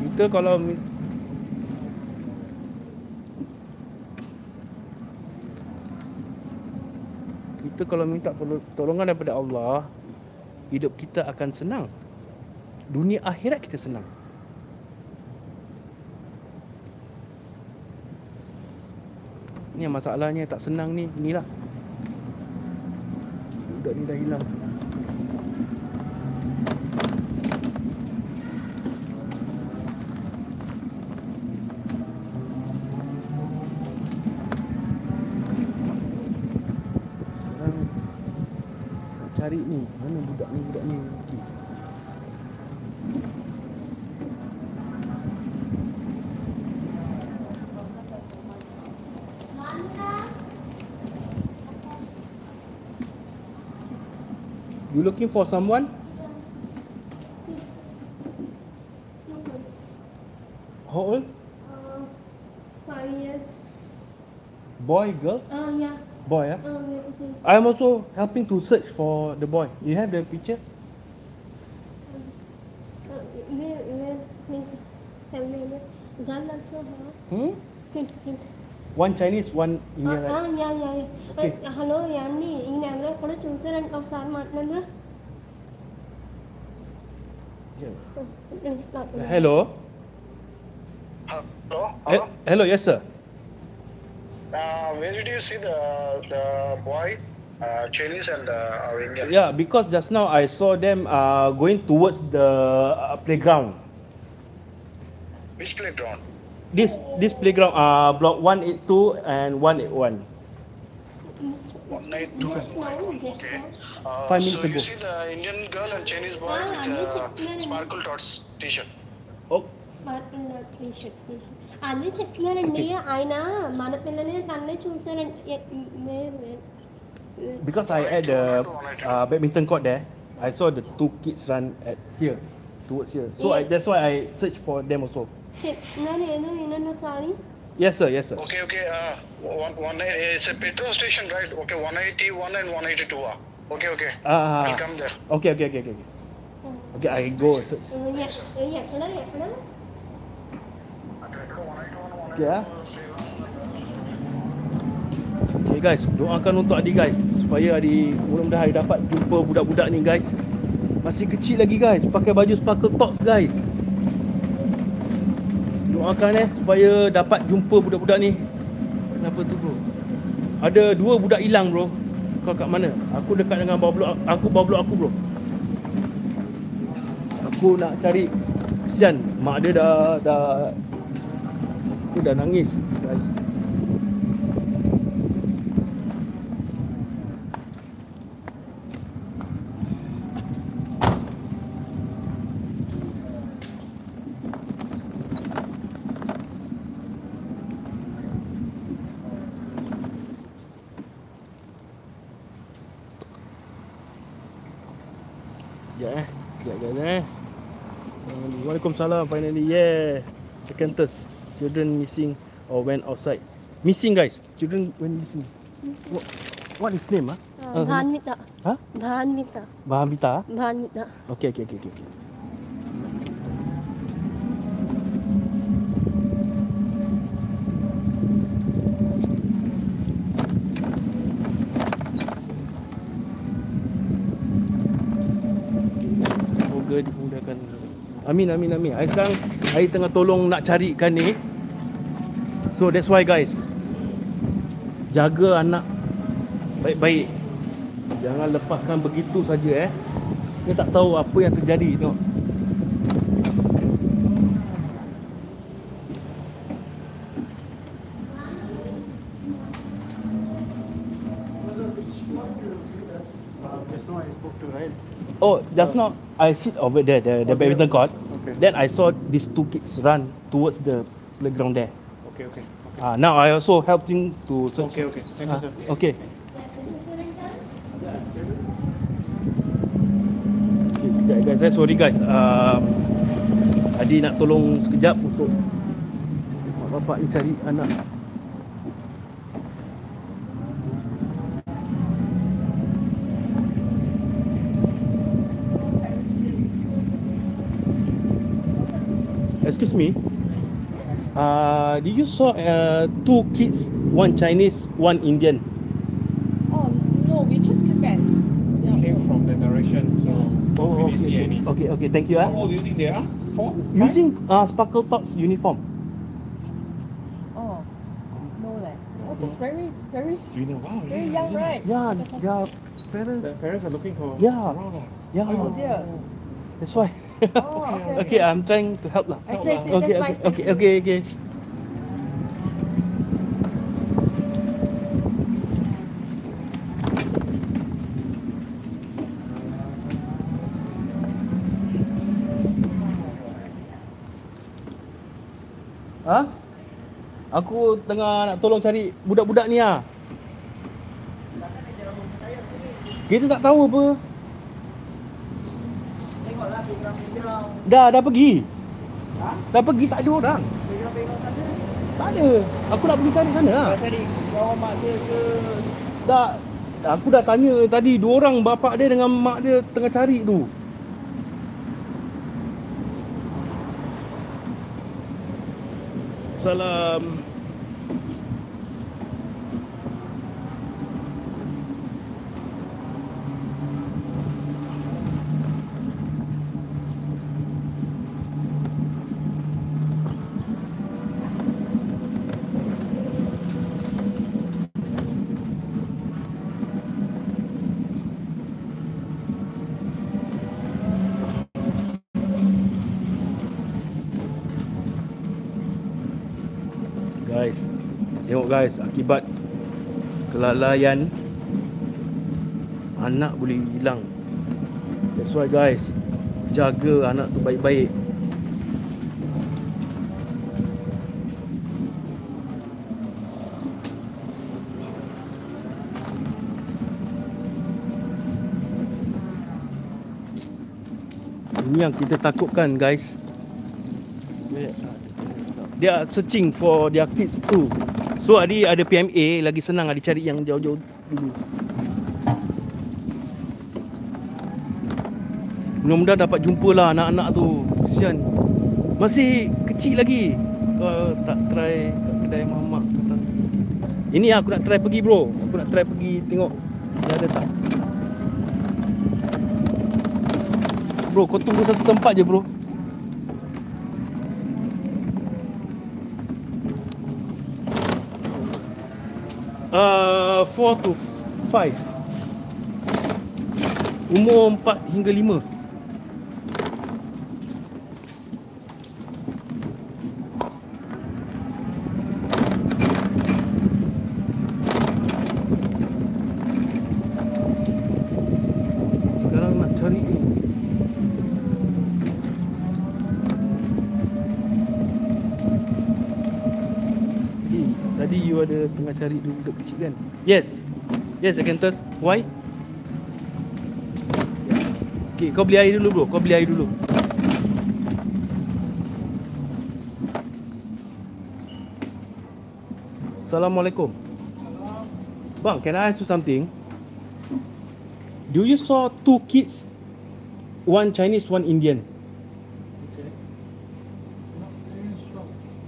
A: Kita kalau Kita kalau minta pertolongan daripada Allah Hidup kita akan senang. Dunia akhirat kita senang. Ni masalahnya tak senang ni Inilah. Budak ni dah hilang You looking for someone?
C: Lucas.
A: How old?
C: Uh, five years.
A: Boy, girl?
C: Uh, yeah.
A: Boy, yeah?
C: Uh, okay.
A: I am also helping to search for the boy. You have the picture?
C: Uh, where, where, please, have where, also have.
A: Hmm? One Chinese, one
C: Uh,
A: Indian. right?
C: uh, yeah, yeah, yeah.
A: Okay.
C: Uh, hello, Yanni
A: hello
D: hello
A: hello, hello yes sir
D: uh, where did you see the the boy uh, Chinese and uh, our Indian.
A: Yeah, because just now I saw them uh, going towards the uh, playground.
D: Which playground?
A: This this playground, uh, block 182 and 181
D: One night two. Okay. Uh,
A: Five minutes
D: so
A: ago.
D: you see the Indian girl and Chinese boy
C: Ah,
D: with
C: అన్నీ
D: uh,
C: చెప్తున్నారండి.
D: sparkle dots t-shirt.
A: Oh,
C: sprinkle T shirt T shirt అదే చెప్తున్నారండి ఆయన మన పిల్లని కన్నే చూసారంట ఏ- where, where?
A: because I at the uh, badminton court there, I saw the two kids run at here towards here. So I,
C: Yeah.
A: that's why I searched for them also.
C: చెప్తున్నాను ఏదో వినన్నా sorry
A: Yes, sir. Yes, sir.
D: Okay, okay. Uh, one, one, eh, it's a petrol station, right? Okay, 181 and 182. Uh. Ah. Okay, okay.
A: Uh,
D: I'll come there.
A: Okay, okay, okay, okay. Okay, I go. Sir.
C: Yes, sir.
A: Eh, yes, sir. Yes, sir. Yeah. Okay guys, doakan untuk Adi guys Supaya Adi mudah-mudahan dapat jumpa budak-budak ni guys Masih kecil lagi guys, pakai baju sparkle tops guys Doakan eh supaya dapat jumpa budak-budak ni. Kenapa tu bro? Ada dua budak hilang bro. Kau kat mana? Aku dekat dengan bawah blok aku bawah blok aku bro. Aku nak cari kesian mak dia dah dah tu dah nangis guys. Sekejap eh Sekejap guys eh salam finally yeah. The cantus children missing or went outside. Missing guys. Children went missing. What, what is name ah? Uh?
C: uh, bahan mita.
A: Ha huh?
C: bahan
A: mita.
C: Bahan
A: mita ah? bahan mita. Okay okay okay okay. Amin amin amin. Hari sekarang Hari tengah tolong nak carikan ni. So that's why guys Jaga anak Baik-baik. Jangan lepaskan begitu saja eh. Dia tak tahu apa yang terjadi tengok.
E: Just now I spoke to right.
A: Oh, just now I sit over there, the, the
E: Oh,
A: badminton court.
E: Okay.
A: Then I saw these two kids run towards the playground there.
E: Okay, okay.
A: Ah, now I also helping to search.
E: Okay, okay. Thank
A: Ah,
E: you, sir.
A: okay. Okay, kejap guys. Saya sorry guys. Um, Adi nak tolong sekejap untuk mak bapak ni cari anak. Excuse me. Uh, did you saw uh, two kids, one Chinese, one Indian?
F: Oh, no, we just came back. Yeah.
G: came from the direction, so don't really see
A: okay,
G: any.
A: okay, okay, thank you.
G: How
A: Ah.
G: old do you think they are? Four?
A: Using uh, Sparkle Talks uniform.
F: Oh, no, like, oh, that's very, very,
G: It's been
F: very
G: yeah,
F: young,
G: isn't
F: right?
A: Yeah, their parents.
G: The parents are looking for
A: Yeah.
G: around. ah.
A: Yeah,
F: Oh, dear.
A: that's why.
F: Oh, okay.
A: okay, I'm trying to help lah.
F: I see, I see.
A: Okay, okay,
F: nice.
A: okay, okay, okay. Ha? Aku tengah nak tolong cari budak-budak ni ah. Kita tak tahu apa. Dah, dah pergi. Dah pergi, tak ada orang. Tak ada. Aku nak pergi cari sana lah.
E: Cari kawan mak dia ke
A: Tak. Aku dah tanya tadi dua orang bapak dia dengan mak dia tengah cari tu. Salam. Guys, tengok guys akibat kelalaian anak boleh hilang. That's why guys, jaga anak tu baik-baik. Ini yang kita takutkan guys. Are searching for their kids too. So Adi ada PMA lagi senang Adi cari yang jauh-jauh dulu. Mudah-mudahan dapat jumpa lah anak-anak tu. Kesian. Masih kecil lagi. Kau tak try kat kedai mamak. Ini aku nak try pergi bro. Aku nak try pergi tengok dia ada tak. Bro, kau tunggu satu tempat je bro. Uh, 4 to 5 Umur 4 hingga 5 Sekarang nak cari ni Eh, tengah cari dulu budak kecil kan? Yes. Yes, I can test. Why? Okay, kau beli air dulu bro. Kau beli air dulu. Assalamualaikum. Bang, can I ask you something? Do you saw two kids? One Chinese, one Indian.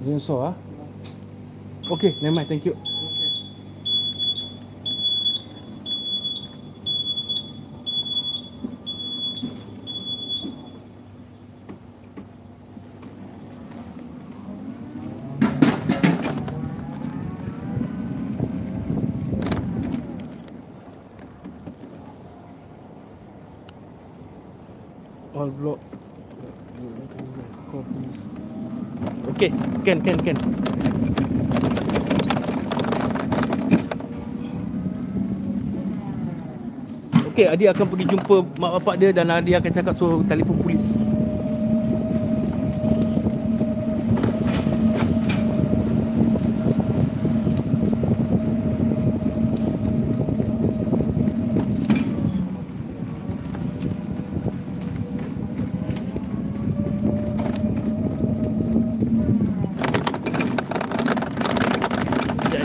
A: You saw ah? Okay, never mind. Thank you. All block. Okay, can, can, can. Okay, Adi akan pergi jumpa mak bapak dia dan Adi akan cakap suruh telefon polis.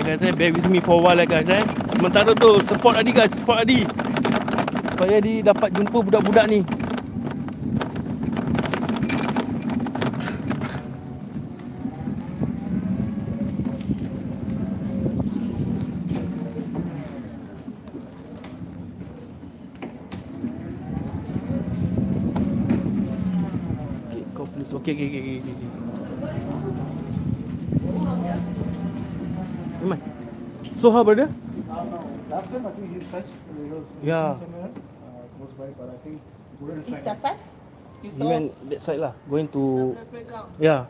A: Guys eh, bear with me for a while eh guys eh. Sementara tu support Adi guys, support Adi Supaya Adi dapat jumpa budak-budak ni Okay, kau please. Okay, okay, okay, okay, okay. Iman. So how brother?
G: Last time I think he was
A: Yeah.
G: Missing close by, but I think he couldn't find
F: That side? You
A: He
F: saw?
A: went that side lah, going to
C: The playground.
A: yeah.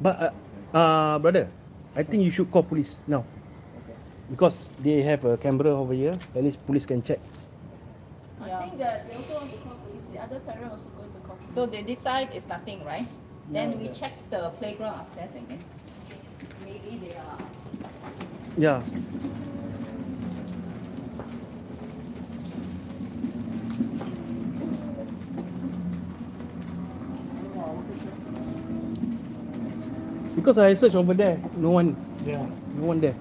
A: But uh, uh brother, I think you should call police now. Okay. Because they have a camera over here, at least police can check.
C: I think that they also want to call police. The other parent also going to call police.
F: So the, this side is nothing, right? Then we check the playground upstairs again. Maybe they are.
A: Yeah. Because I search over there, no one,
G: Yeah.
A: no one there.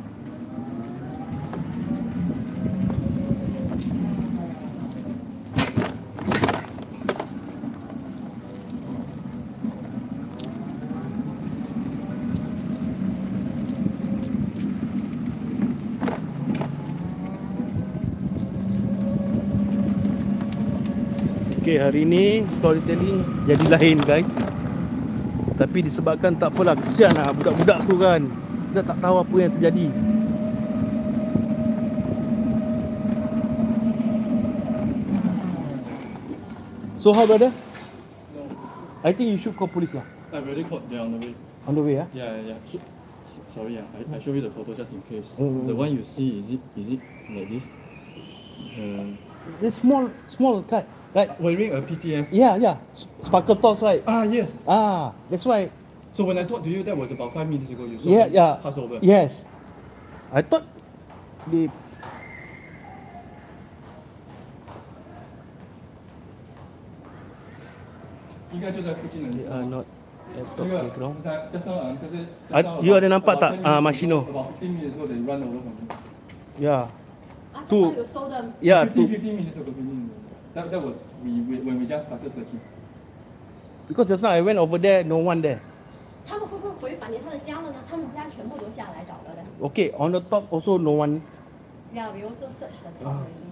A: Okay, hari ni storytelling jadi lain guys. Tapi disebabkan tak apalah kesian lah budak-budak tu kan. Kita tak tahu apa yang terjadi. So how brother?
B: No,
A: I think you should call police lah.
B: I've already called. They're on the way.
A: On the way ah.
B: Yeah, yeah, yeah. So, so, sorry, yeah. I, I show you the photo just in case.
A: Mm,
B: The
A: mm.
B: one you see is it is it like this? Uh,
A: The small small cut, Right?
B: Wearing a PCF.
A: Yeah, yeah. Sparkle thoughts, right?
B: Ah, yes.
A: Ah, that's why.
B: So when I talked to you, that was about five minutes ago. You saw
A: yeah, yeah.
B: Pass over.
A: Yes. I thought
B: the.
A: Uh, not
B: laptop background. Uh,
A: you ada nampak tak
B: uh,
A: Mashino?
B: About 15 minutes ago, they run over from me.
A: Yeah.
C: I just
A: two.
C: thought you sold them.
A: Yeah,
B: 15,
A: two.
B: 15 minutes ago, 15 minutes ago. That, that was we, we, when we just started searching.
A: because just now I went over there, no one there.
C: 他们会不会回返连他的家了呢？他们家全部都下来找了的。
A: Okay, on the top also no one.
C: Yeah, we also search the
A: Ah.
C: top already.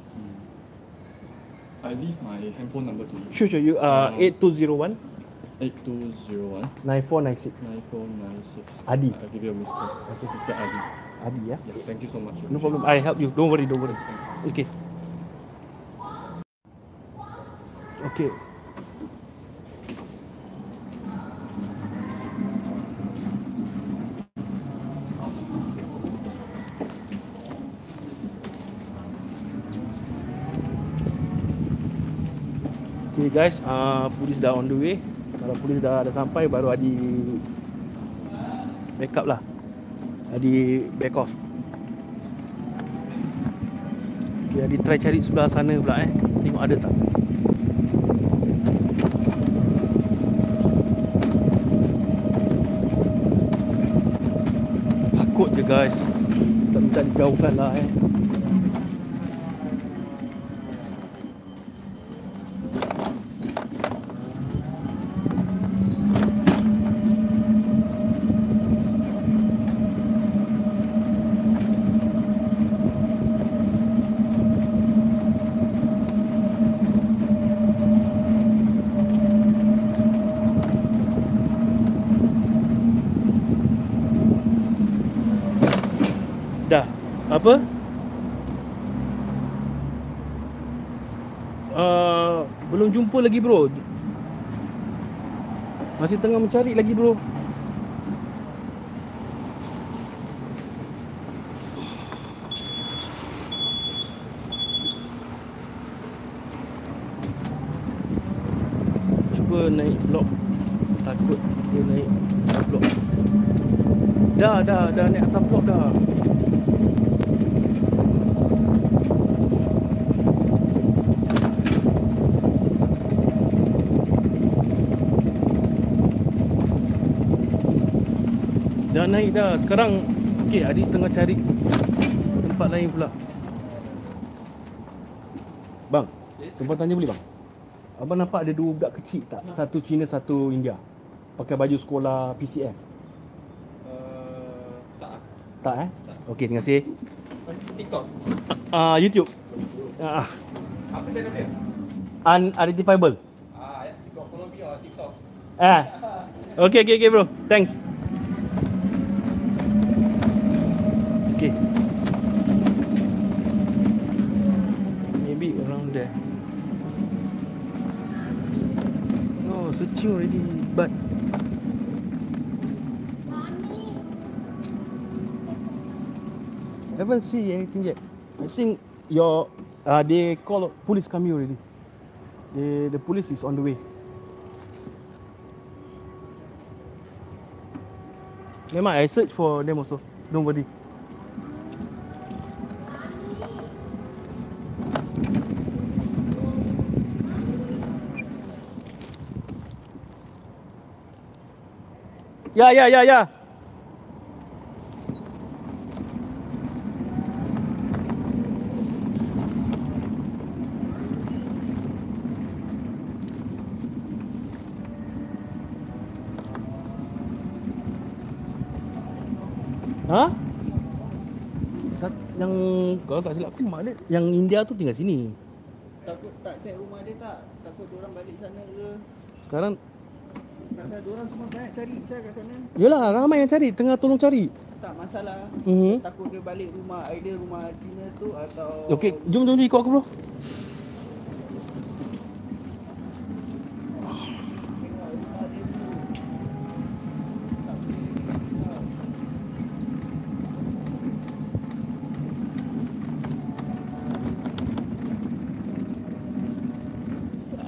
B: I leave my handphone number to you.
A: Sure, sure. You uh,
B: Um,
A: 8201
B: 8201
A: 9496.
B: 9496.
A: Adi.
B: I'll give you a missed call. Okay. Mr. Adi.
A: Adi ya.
B: Yeah, thank you so much.
A: No problem. I help you. Don't worry, don't worry. Okay. Okay. Okay guys, uh, polis dah on the way. Kalau polis dah dah sampai baru Adi backup lah. Adi back off. Okay, Adi try cari sebelah sana pula eh. Tengok ada tak. Takut je guys. Tak minta dijauhkan lah eh. lagi bro. Masih tengah mencari lagi bro. Dah naik dah. Sekarang okey, Adik tengah cari tempat lain pula. Bang, tempat tanya boleh bang? Abang nampak ada dua budak kecil tak? Satu Cina, satu India. Pakai baju sekolah PCF.
B: Uh, tak.
A: Tak eh? Okey, terima kasih.
B: TikTok.
A: Ah, uh, YouTube. Ah, uh,
B: Apa channel dia?
A: unidentifiable.
B: Ah, ya. TikTok. Follow me on TikTok.
A: Ah. Okey, okey, okey bro. Thanks. Okey. Maybe around there. No, searching already, but haven't see anything yet. I think your uh, they call police coming already. The the police is on the way. Memang I search for them also. Worry. Ya ya ya ya. Ha? Yang kalau tak silap aku mak dia yang India tu tinggal sini.
E: Takut tak set rumah dia tak? Takut orang balik sana ke?
A: Sekarang
E: Orang semua banyak cari kat sana.
A: Yelah ramai yang cari Tengah tolong cari
E: Tak masalah.
A: Mhm.
E: Takut dia balik rumah either rumah Cina tu atau
A: Okey jom jom jom ikut aku bro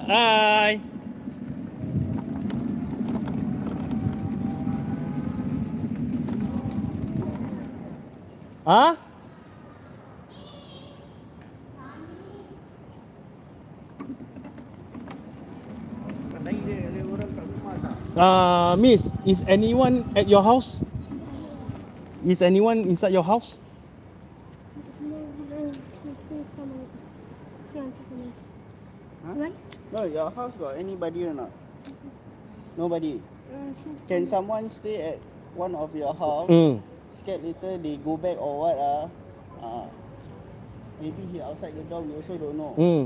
A: Hai Ah?
E: lain dia ada orang kat rumah tak?
A: Uh, miss, is anyone at your house? Is anyone inside your house?
E: Huh? No, your house got anybody or not? Nobody.
C: Uh,
E: Can someone stay at one of your house?
A: Hmm.
E: Scared later they go back or what ah? Uh, maybe he outside the door we also don't know.
A: Hmm.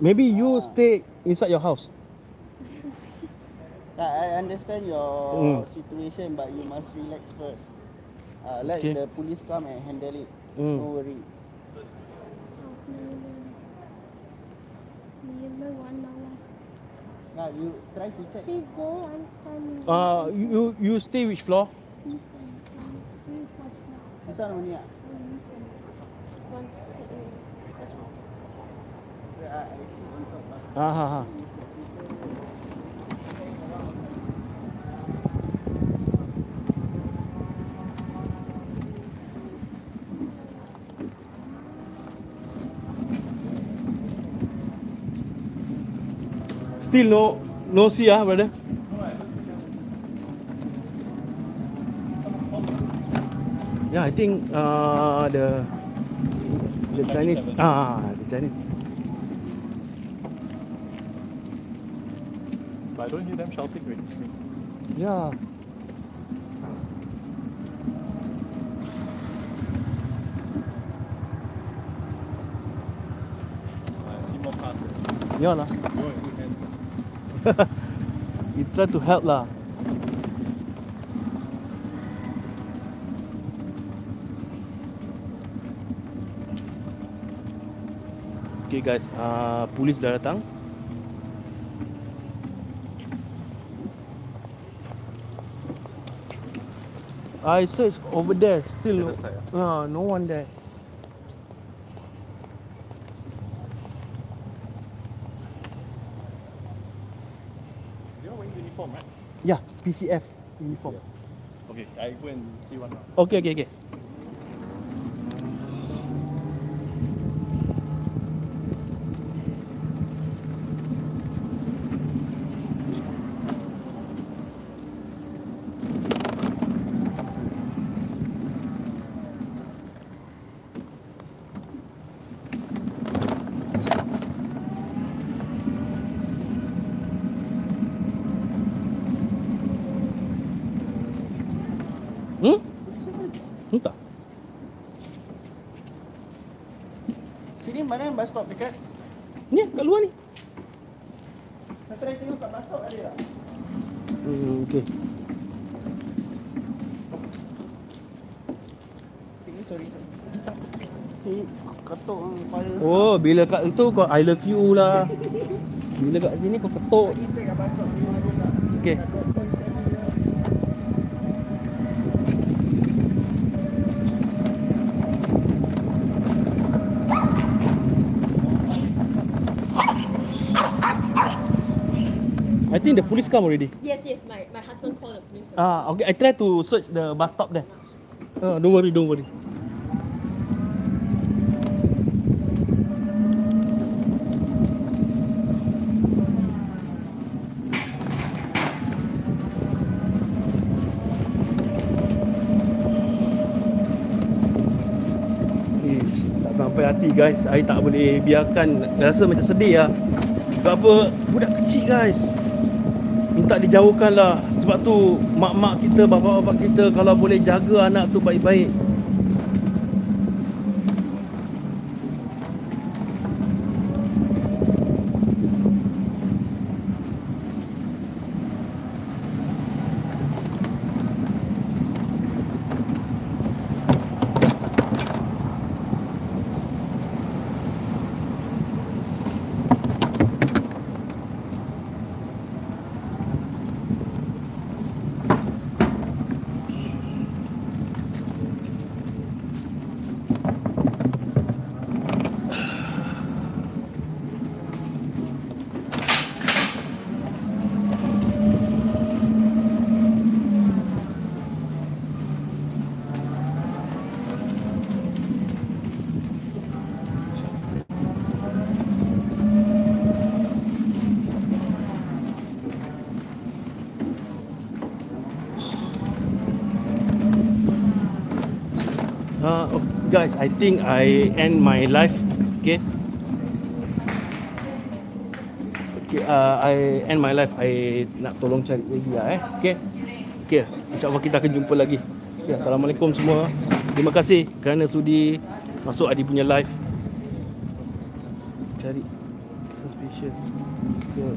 A: Maybe you stay inside your house.
E: I I understand your
A: Mm.
E: situation but you must relax first. Uh, let
A: Okay.
E: the police come and handle it.
A: Mm.
E: No worry. Now you try to check.
C: See, go and come.
A: Uh, you you stay which floor?
C: Three first floor.
E: This one only ah.
C: One second. That's all.
E: Yeah, I see on top ah.
A: Ah ha ha. Still no no see ah brother. Yeah, I think uh, the the Chinese ah the Chinese
G: But I don't hear them shouting.
A: Yeah.
G: See more cars.
A: Yeah lah. *laughs* You try to help lah. Okay guys, uh, polis dah datang. I search over there still. No, uh, no one there. Yeah, PCF uniform. PCF.
G: Okay, I go and see one now.
A: Okay, okay, okay.
E: Bus stop dekat?
A: Ni kat luar ni.
E: Nak try tengok kat bus stop ada tak?
A: Hmm, okay.
E: Eh, sorry. Ketuk kepala.
A: Oh, bila kat itu kau I love you lah. *laughs* Bila kat sini kau ketuk.
E: Pergi check kat bus stop tengok ada tak?
A: Okay. I think the police come already.
C: Yes, yes, my, my husband called the police.
A: Ah, okay. I try to search the bus stop there. Oh, don't worry, don't worry. Tak sampai hati guys. I tak boleh biarkan rasa macam sedih lah. Sebab apa? Budak kecil guys. Minta dijauhkan lah. Sebab tu mak-mak kita, bapa-bapa kita kalau boleh jaga anak tu baik-baik. Uh, oh, guys, I think I end my life. Okay. Okay, uh, I end my life. I nak tolong cari lagi lah eh. Okay. Okay, insyaAllah kita akan jumpa lagi. Okay, Assalamualaikum semua. Terima kasih kerana sudi masuk Adi punya live. Cari suspicious. Okay.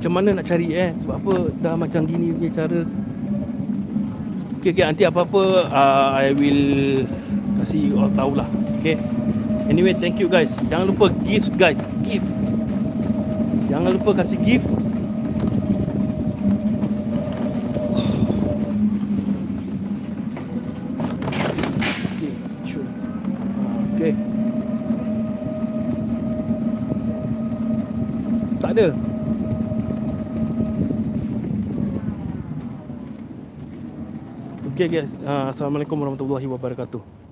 A: Macam mana nak cari eh? Sebab apa dah macam gini punya cara. Okay, okay, nanti apa-apa uh, I will kasih you all tahulah. Okay. Anyway, thank you guys. Jangan lupa gift guys. Gift. Jangan lupa kasih gift. Okay, sure. Okay. Tak ada. Okay guys, uh, Assalamualaikum warahmatullahi wabarakatuh.